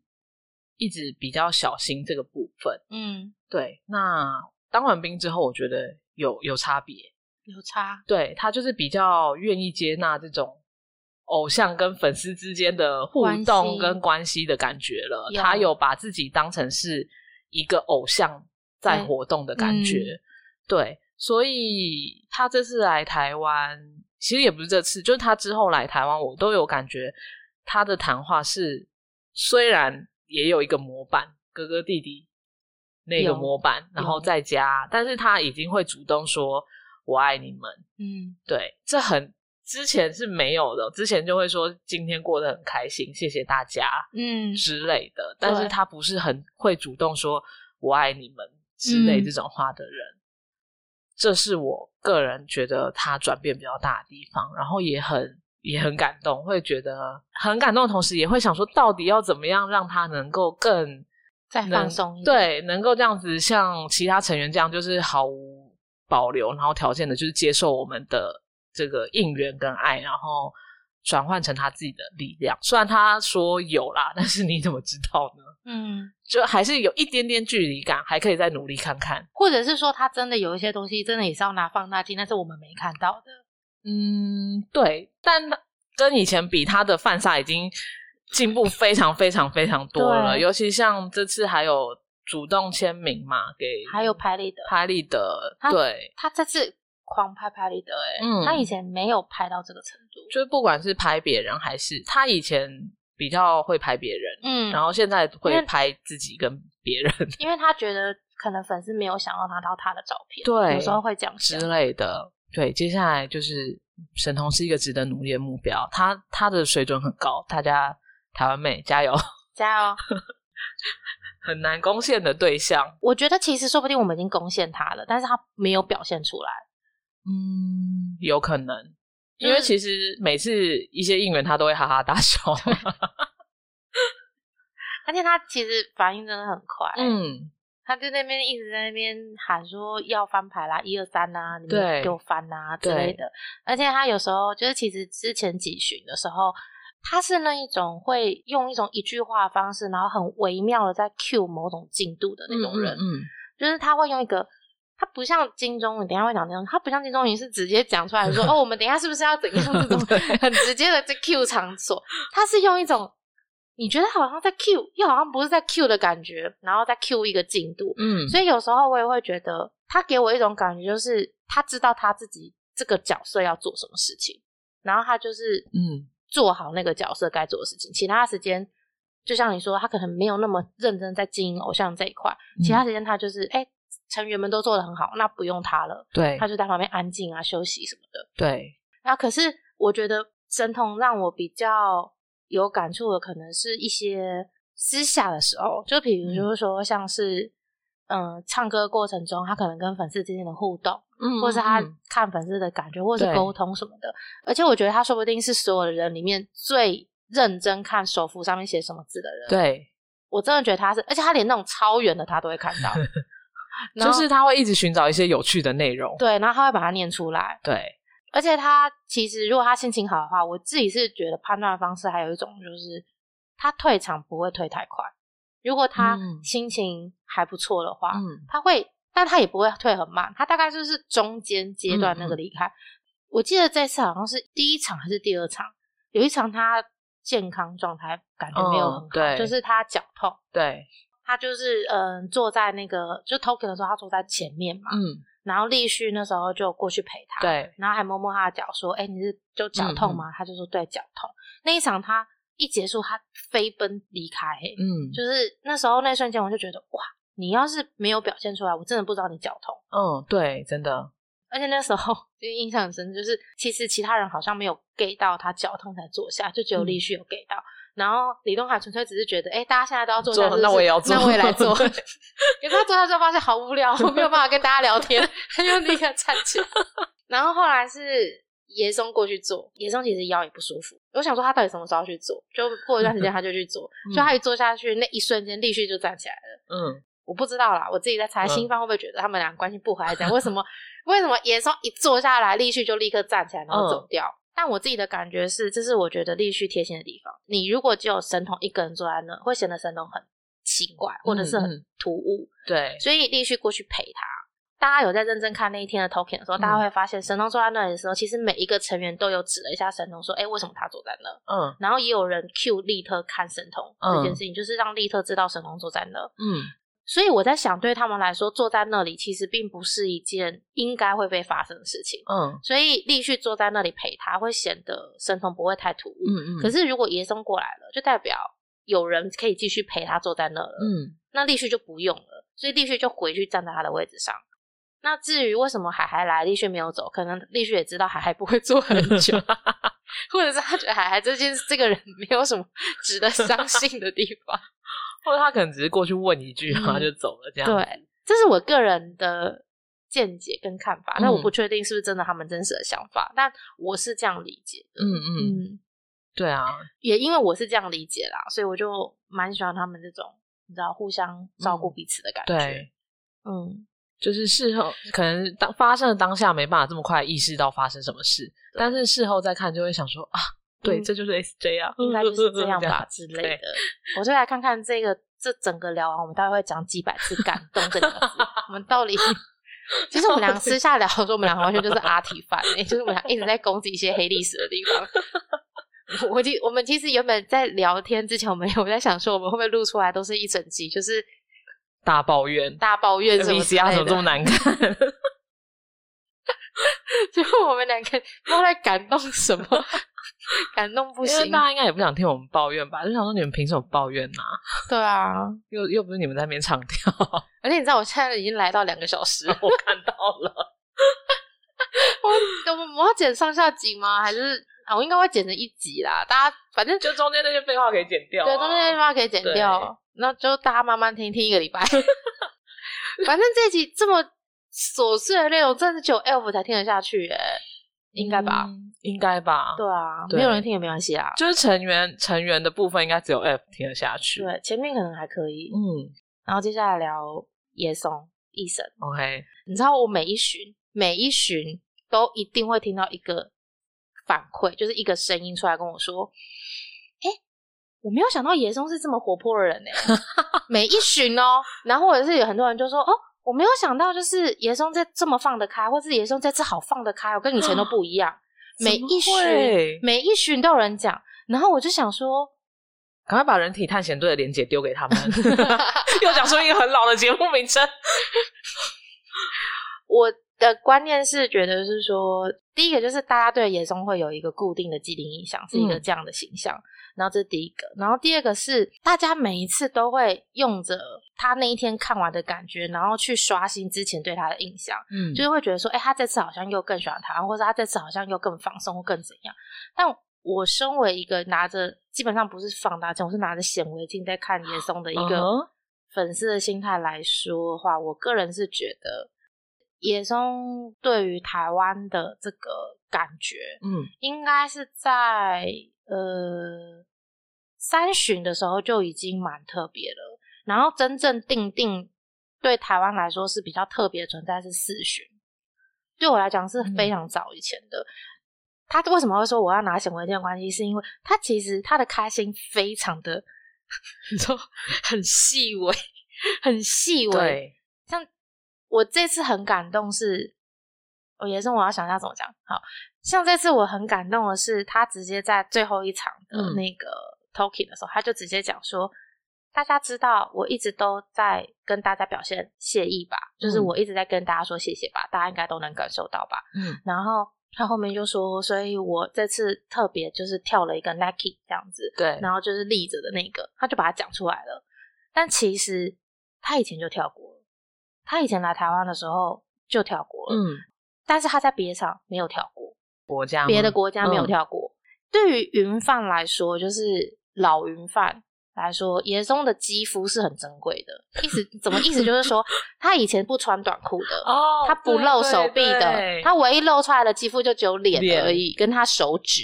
一直比较小心这个部分。嗯，对。那当完兵之后，我觉得有有差别，有差。对他就是比较愿意接纳这种。偶像跟粉丝之间的互动跟关系的感觉了，他有把自己当成是一个偶像在活动的感觉，对，所以他这次来台湾，其实也不是这次，就是他之后来台湾，我都有感觉他的谈话是虽然也有一个模板，哥哥弟弟那个模板，然后在家，但是他已经会主动说我爱你们，嗯，对，这很。之前是没有的，之前就会说今天过得很开心，谢谢大家，嗯之类的。但是他不是很会主动说“我爱你们”之类这种话的人，这是我个人觉得他转变比较大的地方。然后也很也很感动，会觉得很感动的同时，也会想说，到底要怎么样让他能够更再放松一点，对，能够这样子像其他成员这样，就是毫无保留，然后条件的，就是接受我们的。这个应援跟爱，然后转换成他自己的力量。虽然他说有啦，但是你怎么知道呢？嗯，就还是有一点点距离感，还可以再努力看看。或者是说，他真的有一些东西，真的也是要拿放大镜，但是我们没看到的。嗯，对。但跟以前比，他的犯傻已经进步非常非常非常多了。尤其像这次还有主动签名嘛，给还有拍立得，拍立得。对，他这次。狂拍拍立得，哎，他以前没有拍到这个程度，就是不管是拍别人还是他以前比较会拍别人，嗯，然后现在会拍自己跟别人，因为他觉得可能粉丝没有想要拿到他的照片，对，有时候会这样之类的。对，接下来就是沈彤是一个值得努力的目标，他他的水准很高，大家台湾妹加油。加油，很难攻陷的对象，我觉得其实说不定我们已经攻陷他了，但是他没有表现出来。嗯，有可能，因为其实每次一些应援他都会哈哈大笑，而且他其实反应真的很快。嗯，他就那边一直在那边喊说要翻牌啦，一二三呐，你们给我翻呐之类的。而且他有时候就是其实之前几巡的时候，他是那一种会用一种一句话的方式，然后很微妙的在 cue 某种进度的那种人。嗯，就是他会用一个。他不像金钟，等下会讲金钟，他不像金钟，你是直接讲出来说，哦，我们等下是不是要怎样这种很直接的在 Q 场所，他是用一种你觉得好像在 Q，又好像不是在 Q 的感觉，然后再 Q 一个进度，嗯，所以有时候我也会觉得，他给我一种感觉，就是他知道他自己这个角色要做什么事情，然后他就是嗯做好那个角色该做的事情，其他时间。就像你说，他可能没有那么认真在经营偶像这一块，其他时间他就是哎。成员们都做的很好，那不用他了。对，他就在旁边安静啊，休息什么的。对。那可是我觉得神童让我比较有感触的，可能是一些私下的时候，就比如就是说，像是嗯，唱歌过程中，他可能跟粉丝之间的互动，嗯，或是他看粉丝的感觉，或是沟通什么的。而且我觉得他说不定是所有的人里面最认真看手幅上面写什么字的人。对，我真的觉得他是，而且他连那种超远的他都会看到。就是他会一直寻找一些有趣的内容，对，然后他会把它念出来，对。而且他其实如果他心情好的话，我自己是觉得判断方式还有一种就是他退场不会退太快。如果他心情还不错的话，嗯，他会，但他也不会退很慢，他大概就是中间阶段那个离开。我记得这次好像是第一场还是第二场，有一场他健康状态感觉没有很好，就是他脚痛，对。他就是嗯，坐在那个就 token 的时候，他坐在前面嘛，嗯，然后立旭那时候就过去陪他，对，然后还摸摸他的脚，说：“哎，你是就脚痛吗？”他就说：“对，脚痛。”那一场他一结束，他飞奔离开，嗯，就是那时候那瞬间，我就觉得哇，你要是没有表现出来，我真的不知道你脚痛。嗯，对，真的。而且那时候就印象很深，就是其实其他人好像没有 get 到他脚痛才坐下，就只有立旭有 get 到。然后李东海纯粹只是觉得，哎，大家现在都要做，那我也要做，那我也来 做。可是他做到之后发现好无聊，我没有办法跟大家聊天，他就立刻站起来。然后后来是爷松过去做，爷松其实腰也不舒服。我想说他到底什么时候去做？就过一段时间他就去做，就他一坐下去那一瞬间，立旭就站起来了。嗯，我不知道啦，我自己在猜，新方会不会觉得他们俩关系不和？这样为什么？为什么严松一坐下来，立旭就立刻站起来，然后走掉？但我自己的感觉是，这是我觉得立旭贴心的地方。你如果只有神童一个人坐在那，会显得神童很奇怪，或者是很突兀。对，所以立旭过去陪他。大家有在认真看那一天的 token 的时候，大家会发现神童坐在那里的时候，其实每一个成员都有指了一下神童，说：“哎，为什么他坐在那？”嗯，然后也有人 cue 利特看神童这件事情，就是让利特知道神童坐在那。嗯。所以我在想，对他们来说，坐在那里其实并不是一件应该会被发生的事情。嗯，所以立旭坐在那里陪他，会显得神童不会太突兀。嗯嗯。可是如果爷松过来了，就代表有人可以继续陪他坐在那了。嗯，那立旭就不用了，所以立旭就回去站在他的位置上。那至于为什么海海来，立旭没有走，可能立旭也知道海海不会坐很久，或者是他觉得海海这件这个人没有什么值得相信的地方。或者他可能只是过去问一句，然后就走了，这样。对，这是我个人的见解跟看法，但我不确定是不是真的他们真实的想法，但我是这样理解的。嗯嗯，对啊，也因为我是这样理解啦，所以我就蛮喜欢他们这种你知道互相照顾彼此的感觉。对，嗯，就是事后可能当发生的当下没办法这么快意识到发生什么事，但是事后再看就会想说啊。对，这就是 S J 啊，应该就是这样 吧之类的。我就来看看这个，这整个聊完，我们大概会讲几百次“感动”这个字。我们到底，其实我们俩私下聊说，我们俩完全就是阿体范，就是我们俩一直在攻击一些黑历史的地方。我其我们其实原本在聊天之前，我们有在想说，我们会不会录出来都是一整集，就是大抱怨、大抱怨什么？怎么这么难看？最 后我们两个不知道在感动什么。感动不行，大家应该也不想听我们抱怨吧？就想说你们凭什么抱怨呢？对啊，又又不是你们在那边唱跳，而且你知道我现在已经来到两个小时，我看到了。我我们我要剪上下集吗？还是我应该会剪成一集啦？大家反正就中间那些废话可以剪掉，对，中间那些废话可以剪掉，那就大家慢慢听听一个礼拜。反正这集这么琐碎的内容，真的只有 Elf 才听得下去耶。应该吧，应该吧，对啊，没有人听也没关系啊。就是成员成员的部分，应该只有 F 听得下去。对，前面可能还可以，嗯。然后接下来聊叶松、一神。OK，你知道我每一巡每一巡都一定会听到一个反馈，就是一个声音出来跟我说：“哎，我没有想到野松是这么活泼的人呢。”每一巡哦，然后或者是有很多人就说：“哦。”我没有想到，就是野松在这么放得开，或是野松这次好放得开，我跟以前都不一样。每一巡每一巡都有人讲，然后我就想说，赶快把人体探险队的连接丢给他们，又讲出一个很老的节目名称。我的观念是觉得是说，第一个就是大家对野松会有一个固定的既定印象，是一个这样的形象。然后这是第一个，然后第二个是大家每一次都会用着他那一天看完的感觉，然后去刷新之前对他的印象，嗯，就是会觉得说，哎，他这次好像又更喜欢台湾，或者他这次好像又更放松，或更怎样。但我身为一个拿着基本上不是放大镜，我是拿着显微镜在看野松的一个粉丝的心态来说的话，我个人是觉得叶松对于台湾的这个感觉，嗯，应该是在。呃，三巡的时候就已经蛮特别了，然后真正定定对台湾来说是比较特别的存在是四巡，对我来讲是非常早以前的。他为什么会说我要拿显微镜的关系，是因为他其实他的开心非常的，你说很细微，很细微。像我这次很感动是，我也是我要想一下怎么讲好。像这次我很感动的是，他直接在最后一场的那个 talking 的时候，他就直接讲说：“大家知道我一直都在跟大家表现谢意吧，就是我一直在跟大家说谢谢吧，大家应该都能感受到吧。”嗯，然后他后面就说：“所以我这次特别就是跳了一个 Nike 这样子，对，然后就是立着的那个，他就把它讲出来了。但其实他以前就跳过了，他以前来台湾的时候就跳过了，嗯，但是他在别场没有跳过。”国家别的国家没有跳过。对于云贩来说，就是老云贩来说，严嵩的肌肤是很珍贵的。意思怎么意思？就是说 他以前不穿短裤的哦，他不露手臂的，他唯一露出来的肌肤就只有脸而已，跟他手指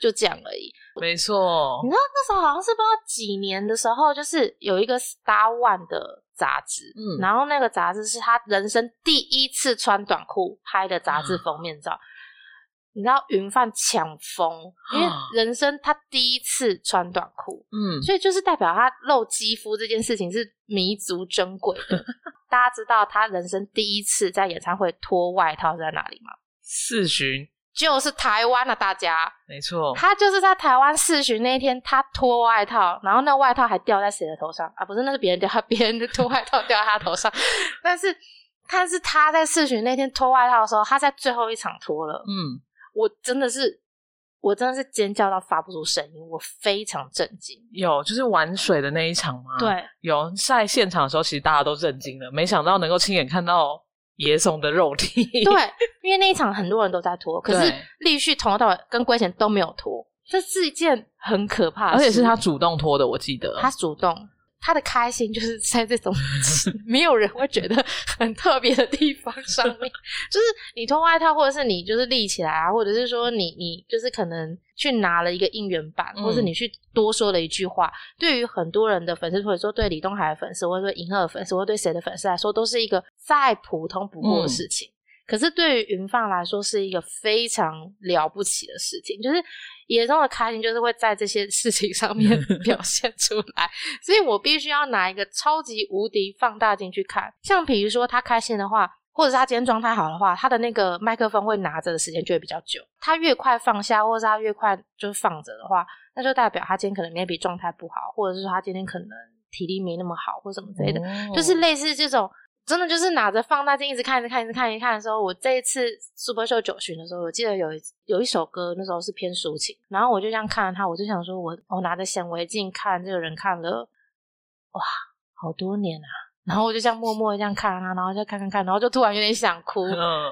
就这样而已。没错，你知道那时候好像是不知道几年的时候，就是有一个 Star One 的杂志，嗯，然后那个杂志是他人生第一次穿短裤拍的杂志封面照。你知道云贩抢疯，因为人生他第一次穿短裤，嗯，所以就是代表他露肌肤这件事情是弥足珍贵的。大家知道他人生第一次在演唱会脱外套是在哪里吗？四巡，就是台湾的大家，没错，他就是在台湾四巡那一天，他脱外套，然后那外套还掉在谁的头上啊？不是，那是别人掉，别人的脱外套掉在他头上，但是但是他在四巡那天脱外套的时候，他在最后一场脱了，嗯。我真的是，我真的是尖叫到发不出声音，我非常震惊。有，就是玩水的那一场吗？对，有在现场的时候，其实大家都震惊了，没想到能够亲眼看到野松的肉体。对，因为那一场很多人都在脱，可是立旭从头到尾跟龟贤都没有脱，这是一件很可怕的，而且是他主动脱的，我记得他主动。他的开心就是在这种 没有人会觉得很特别的地方上面，就是你脱外套，或者是你就是立起来啊，或者是说你你就是可能去拿了一个应援板，或者是你去多说了一句话，对于很多人的粉丝，或者说对李东海的粉丝，或者说银赫的粉丝，或者对谁的粉丝来说，都是一个再普通不过的事情。可是对于云放来说，是一个非常了不起的事情，就是野中的开心，就是会在这些事情上面表现出来。所以我必须要拿一个超级无敌放大镜去看。像比如说他开心的话，或者是他今天状态好的话，他的那个麦克风会拿着的时间就会比较久。他越快放下，或者是他越快就是放着的话，那就代表他今天可能 maybe 状态不好，或者是说他今天可能体力没那么好，或什么之类的，就是类似这种。真的就是拿着放大镜一直看，一直看，一直看，一看的时候，我这一次 Super Show 九旬的时候，我记得有一有一首歌，那时候是偏抒情，然后我就这样看着他，我就想说，我我拿着显微镜看这个人看了，哇，好多年啊，然后我就这样默默的这样看他，然后就看看看，然后就突然有点想哭，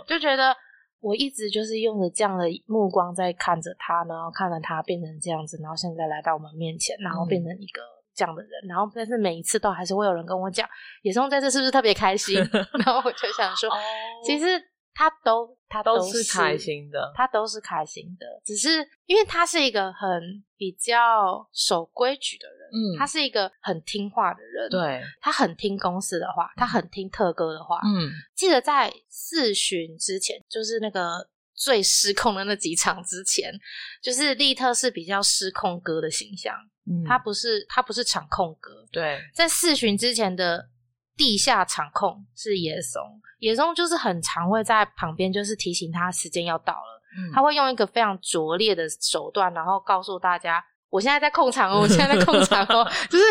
就觉得我一直就是用着这样的目光在看着他，然后看着他变成这样子，然后现在来到我们面前，然后变成一个。这样的人，然后但是每一次都还是会有人跟我讲，野松在这是不是特别开心？然后我就想说，其实他都他都是开心的，他都是开心的，只是因为他是一个很比较守规矩的人，嗯，他是一个很听话的人，对，他很听公司的话，他很听特哥的话，嗯，记得在四巡之前，就是那个最失控的那几场之前，就是利特是比较失控哥的形象。嗯。他不是他不是场控哥，对，在四巡之前的地下场控是野松，野松就是很常会在旁边，就是提醒他时间要到了，他会用一个非常拙劣的手段，然后告诉大家。我现在在控场哦，我现在在控场哦，就是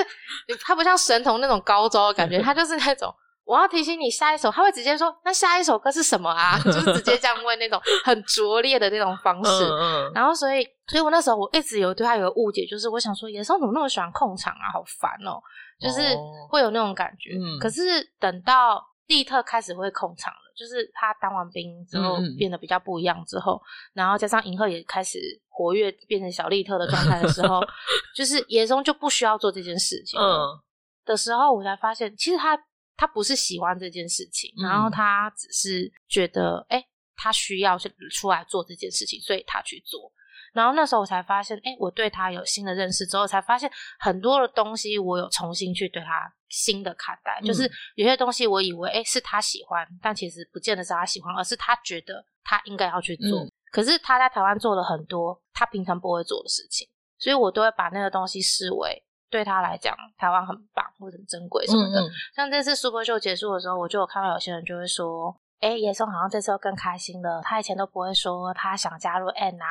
他不像神童那种高招的感觉，他就是那种我要提醒你下一首，他会直接说那下一首歌是什么啊？就是直接这样问那种很拙劣的那种方式。然后所以，所以我那时候我一直有对他有个误解，就是我想说，野生怎么那么喜欢控场啊？好烦哦，就是会有那种感觉。可是等到利特开始会控场了。就是他当完兵之后变得比较不一样之后，然后加上银赫也开始活跃，变成小利特的状态的时候，就是野松就不需要做这件事情嗯的时候，我才发现其实他他不是喜欢这件事情，然后他只是觉得哎，他需要去出来做这件事情，所以他去做。然后那时候我才发现，哎，我对他有新的认识之后，才发现很多的东西我有重新去对他新的看待。就是有些东西我以为，哎，是他喜欢，但其实不见得是他喜欢，而是他觉得他应该要去做。可是他在台湾做了很多他平常不会做的事情，所以我都会把那个东西视为对他来讲台湾很棒或者很珍贵什么的。像这次 Super Show 结束的时候，我就有看到有些人就会说，哎，野松好像这次更开心了。他以前都不会说他想加入 N 啊。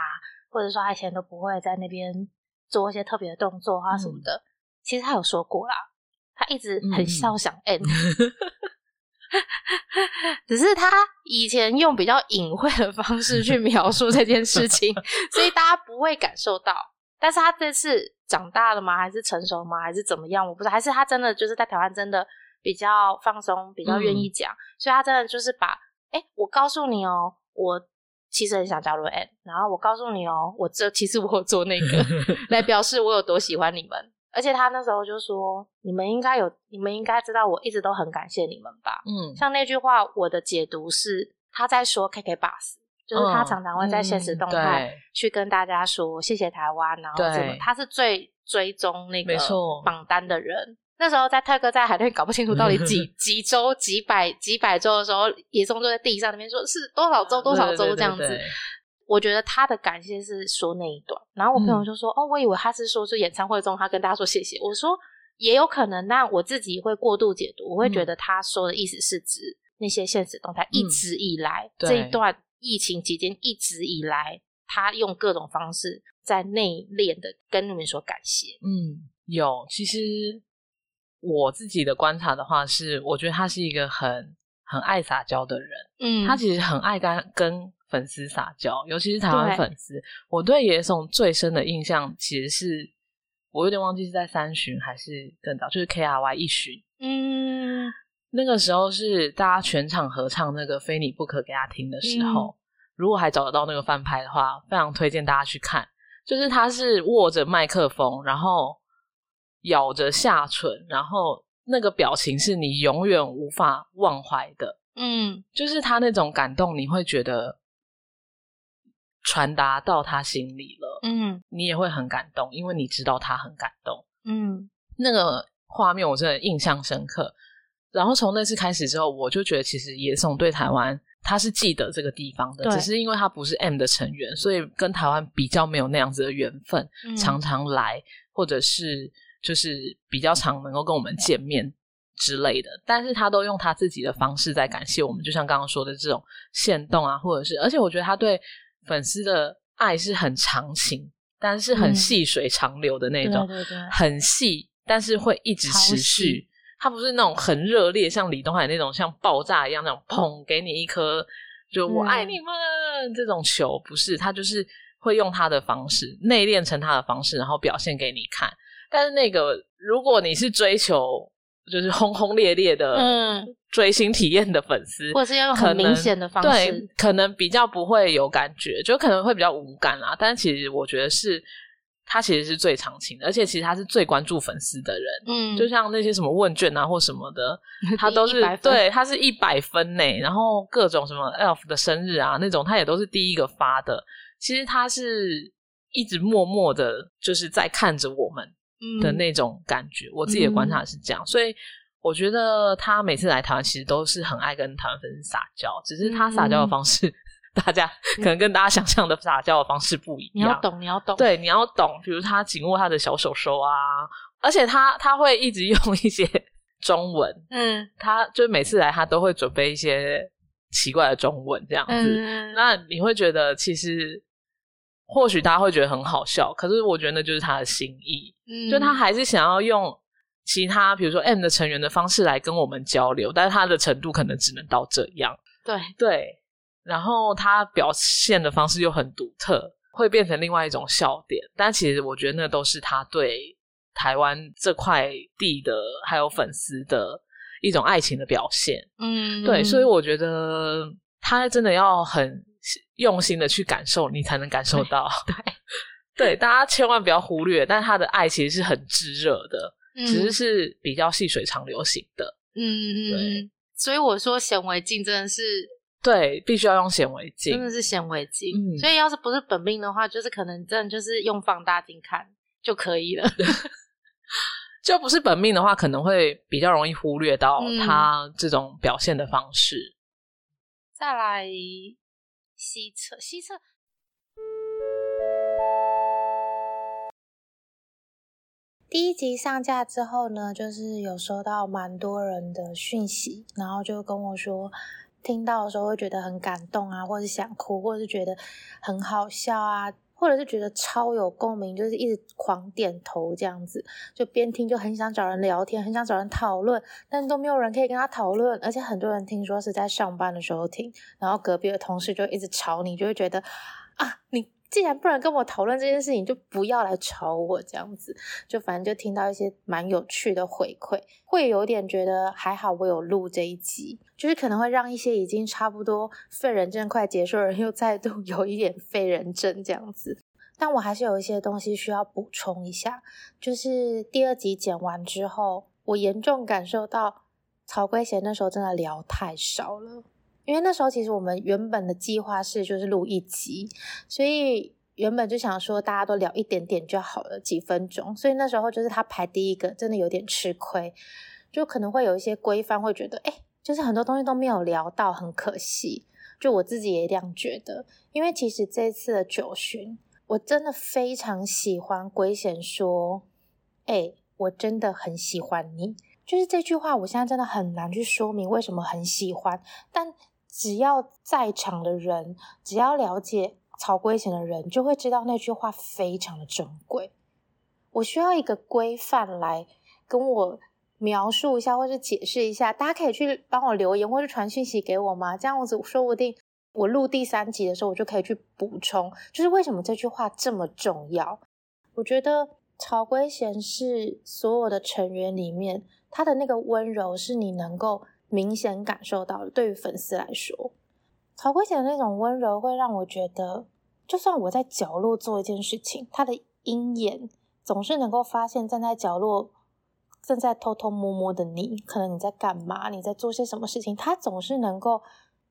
或者说他以前都不会在那边做一些特别的动作啊什么的，其实他有说过啦，他一直很笑想 N，只是他以前用比较隐晦的方式去描述这件事情，所以大家不会感受到。但是他这次长大了吗？还是成熟吗？还是怎么样？我不知道。还是他真的就是在台湾真的比较放松，比较愿意讲，所以他真的就是把，哎，我告诉你哦，我。其实很想加入 N，然后我告诉你哦，我这其实我做那个 来表示我有多喜欢你们，而且他那时候就说，你们应该有，你们应该知道，我一直都很感谢你们吧。嗯，像那句话，我的解读是他在说 KK Bus，就是他常常会在现实动态去跟大家说谢谢台湾，然后怎么，他是最追踪那个榜单的人。那时候在泰哥在海边搞不清楚到底 几几周几百几百周的时候，野松就在地上那边说是多少周多少周这样子。我觉得他的感谢是说那一段，然后我朋友就说：“哦，我以为他是说是演唱会中他跟大家说谢谢。”我说：“也有可能，那我自己会过度解读，我会觉得他说的意思是指那些现实动态一直以来这一段疫情期间一直以来，他用各种方式在内敛的跟你们说感谢。”嗯，有其实。我自己的观察的话是，我觉得他是一个很很爱撒娇的人。嗯，他其实很爱跟跟粉丝撒娇，尤其是台湾粉丝。我对野松最深的印象，其实是我有点忘记是在三巡还是更早，就是 K R Y 一巡。嗯，那个时候是大家全场合唱那个《非你不可》给他听的时候，如果还找得到那个翻拍的话，非常推荐大家去看。就是他是握着麦克风，然后。咬着下唇，然后那个表情是你永远无法忘怀的。嗯，就是他那种感动，你会觉得传达到他心里了。嗯，你也会很感动，因为你知道他很感动。嗯，那个画面我真的印象深刻。然后从那次开始之后，我就觉得其实野松对台湾他是记得这个地方的，只是因为他不是 M 的成员，所以跟台湾比较没有那样子的缘分，常常来或者是。就是比较常能够跟我们见面之类的，但是他都用他自己的方式在感谢我们，就像刚刚说的这种线动啊，或者是，而且我觉得他对粉丝的爱是很长情，但是很细水长流的那种，对对对，很细，但是会一直持续。他不是那种很热烈，像李东海那种像爆炸一样那种砰给你一颗就我爱你们这种球，不是他就是会用他的方式内练成他的方式，然后表现给你看。但是那个，如果你是追求就是轰轰烈烈的追星体验的粉丝，或者是用很明显的方式，对，可能比较不会有感觉，就可能会比较无感啦。但是其实我觉得是他其实是最长情的，而且其实他是最关注粉丝的人。嗯，就像那些什么问卷啊或什么的，他都是对，他是一百分呢。然后各种什么 elf 的生日啊那种，他也都是第一个发的。其实他是一直默默的，就是在看着我们。的那种感觉，我自己的观察是这样，所以我觉得他每次来台湾，其实都是很爱跟台湾粉丝撒娇，只是他撒娇的方式，大家可能跟大家想象的撒娇的方式不一样。你要懂，你要懂，对，你要懂。比如他紧握他的小手手啊，而且他他会一直用一些 中文，嗯他就每次来他都会准备一些奇怪的中文这样子。嗯，那你会觉得其实或许大家会觉得很好笑，可是我觉得那就是他的心意，嗯就他还是想要用其他比如说 M 的成员的方式来跟我们交流，但是他的程度可能只能到这样。对，对，然后他表现的方式又很独特，会变成另外一种笑点。但其实我觉得那都是他对台湾这块地的还有粉丝的一种爱情的表现。嗯对，所以我觉得他真的要很用心的去感受，你才能感受到。对，对，大家千万不要忽略，但他的爱其实是很炙热的，只是是比较细水长流型的。嗯嗯所以我说显微镜真的是对，必须要用显微镜真。的是显微镜，嗯所以要是不是本命的话，就是可能真的就是用放大镜看就可以了。就不是本命的话，可能会比较容易忽略到嗯他这种表现的方式。再来西侧，西侧第一集上架之后呢，就是有收到蛮多人的讯息，然后就跟我说，听到的时候会觉得很感动啊，或是想哭，或者是觉得很好笑啊，或者是觉得超有共鸣，就是一直狂点头这样子，就边听就很想找人聊天，很想找人讨论，但都没有人可以跟他讨论，而且很多人听说是在上班的时候听，然后隔壁的同事就一直吵你，就会觉得啊，你既然不能跟我讨论这件事情，就不要来吵我这样子。就反正就听到一些蛮有趣的回馈，会有点觉得还好我有录这一集，就是可能会让一些已经差不多废人症快结束的人又再度 有一点废人症这样子。但我还是有一些东西需要补充一下，就是第二集剪完之后，我严重感受到曹圭贤那时候真的聊太少了。因为那时候其实我们原本的计划是就是录一集，所以原本就想说大家都聊一点点就好了，几分钟。所以那时候就是他排第一个，真的有点吃亏，就可能会有一些规范会觉得，哎，就是很多东西都没有聊到，很可惜。就我自己也这样觉得，因为其实这次的九旬，我真的非常喜欢龟贤说，哎，我真的很喜欢你。就是这句话，我现在真的很难去说明为什么很喜欢，但。只要在场的人，只要了解曹圭贤的人，就会知道那句话非常的珍贵。我需要一个规范来跟我描述一下，或是解释一下。大家可以去帮我留言，或是传讯息给我吗？这样子说不定我录第三集的时候，我就可以去补充，就是为什么这句话这么重要。我觉得曹圭贤是所有的成员里面，他的那个温柔是你能够。明显感受到了，对于粉丝来说，曹圭贤的那种温柔会让我觉得，就算我在角落做一件事情，他的鹰眼总是能够发现站在角落正在偷偷摸摸的你，可能你在干嘛，你在做些什么事情，他总是能够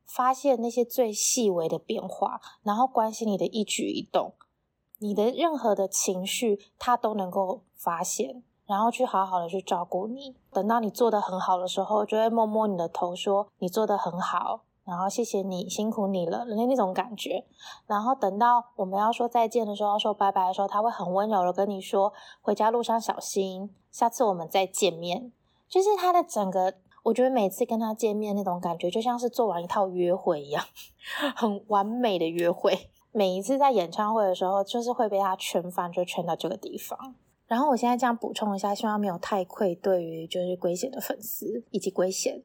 发现那些最细微的变化，然后关心你的一举一动，你的任何的情绪，他都能够发现。然后去好好的去照顾你，等到你做的很好的时候，就会摸摸你的头，说你做的很好，然后谢谢你，辛苦你了，那那种感觉。然后等到我们要说再见的时候，要说拜拜的时候，他会很温柔的跟你说，回家路上小心，下次我们再见面。就是他的整个，我觉得每次跟他见面那种感觉，就像是做完一套约会一样，很完美的约会。每一次在演唱会的时候，就是会被他圈翻，就圈到这个地方。然后我现在这样补充一下，希望没有太愧对于就是龟贤的粉丝以及龟贤。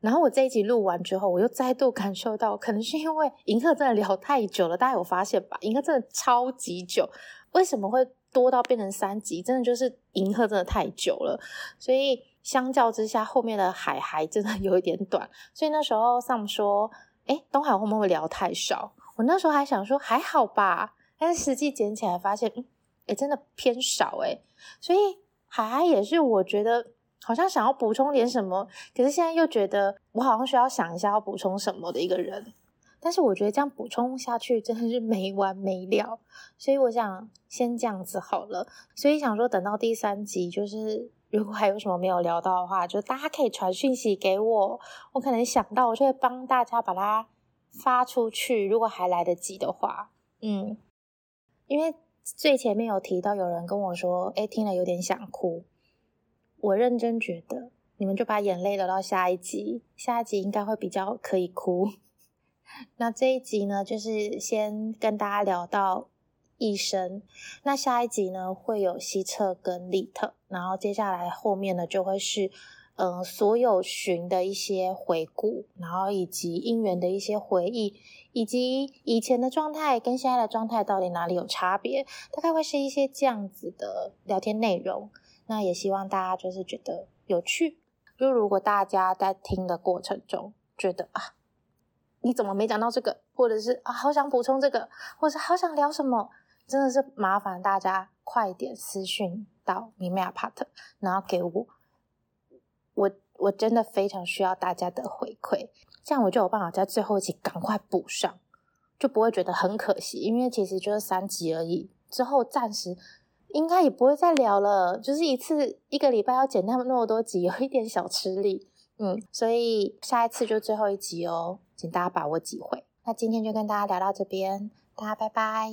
然后我这一集录完之后，我又再度感受到，可能是因为银赫真的聊太久了，大家有发现吧？银赫真的超级久，为什么会多到变成三集？真的就是银赫真的太久了，所以相较之下，后面的海还真的有一点短。所以那时候 Sam 说：“哎，东海会不会聊太少？”我那时候还想说还好吧，但是实际剪起来发现，哎，真的偏少哎，所以海海也是我觉得好像想要补充点什么，可是现在又觉得我好像需要想一下要补充什么的一个人。但是我觉得这样补充下去真的是没完没了，所以我想先这样子好了。所以想说等到第三集，就是如果还有什么没有聊到的话，就大家可以传讯息给我，我可能想到我就会帮大家把它发出去。如果还来得及的话，嗯，因为。最前面有提到有人跟我说，哎，听了有点想哭。我认真觉得，你们就把眼泪留到下一集，下一集应该会比较可以哭。那这一集呢，就是先跟大家聊到一生。那下一集呢，会有西澈跟利特，然后接下来后面呢，就会是嗯所有寻的一些回顾，然后以及姻缘的一些回忆，以及以前的状态跟现在的状态到底哪里有差别，大概会是一些这样子的聊天内容。那也希望大家就是觉得有趣。就如果大家在听的过程中觉得啊。你怎么没讲到这个？或者是啊，好想补充这个，或者是好想聊什么？真的是麻烦大家快点私讯到米米亚帕特，然后给我，我我真的非常需要大家的回馈，这样我就有办法在最后一集赶快补上，就不会觉得很可惜。因为其实就是三集而已，之后暂时应该也不会再聊了。就是一次一个礼拜要剪那么那么多集，有一点小吃力。嗯，所以下一次就最后一集哦。请大家把握机会。那今天就跟大家聊到这边，大家拜拜。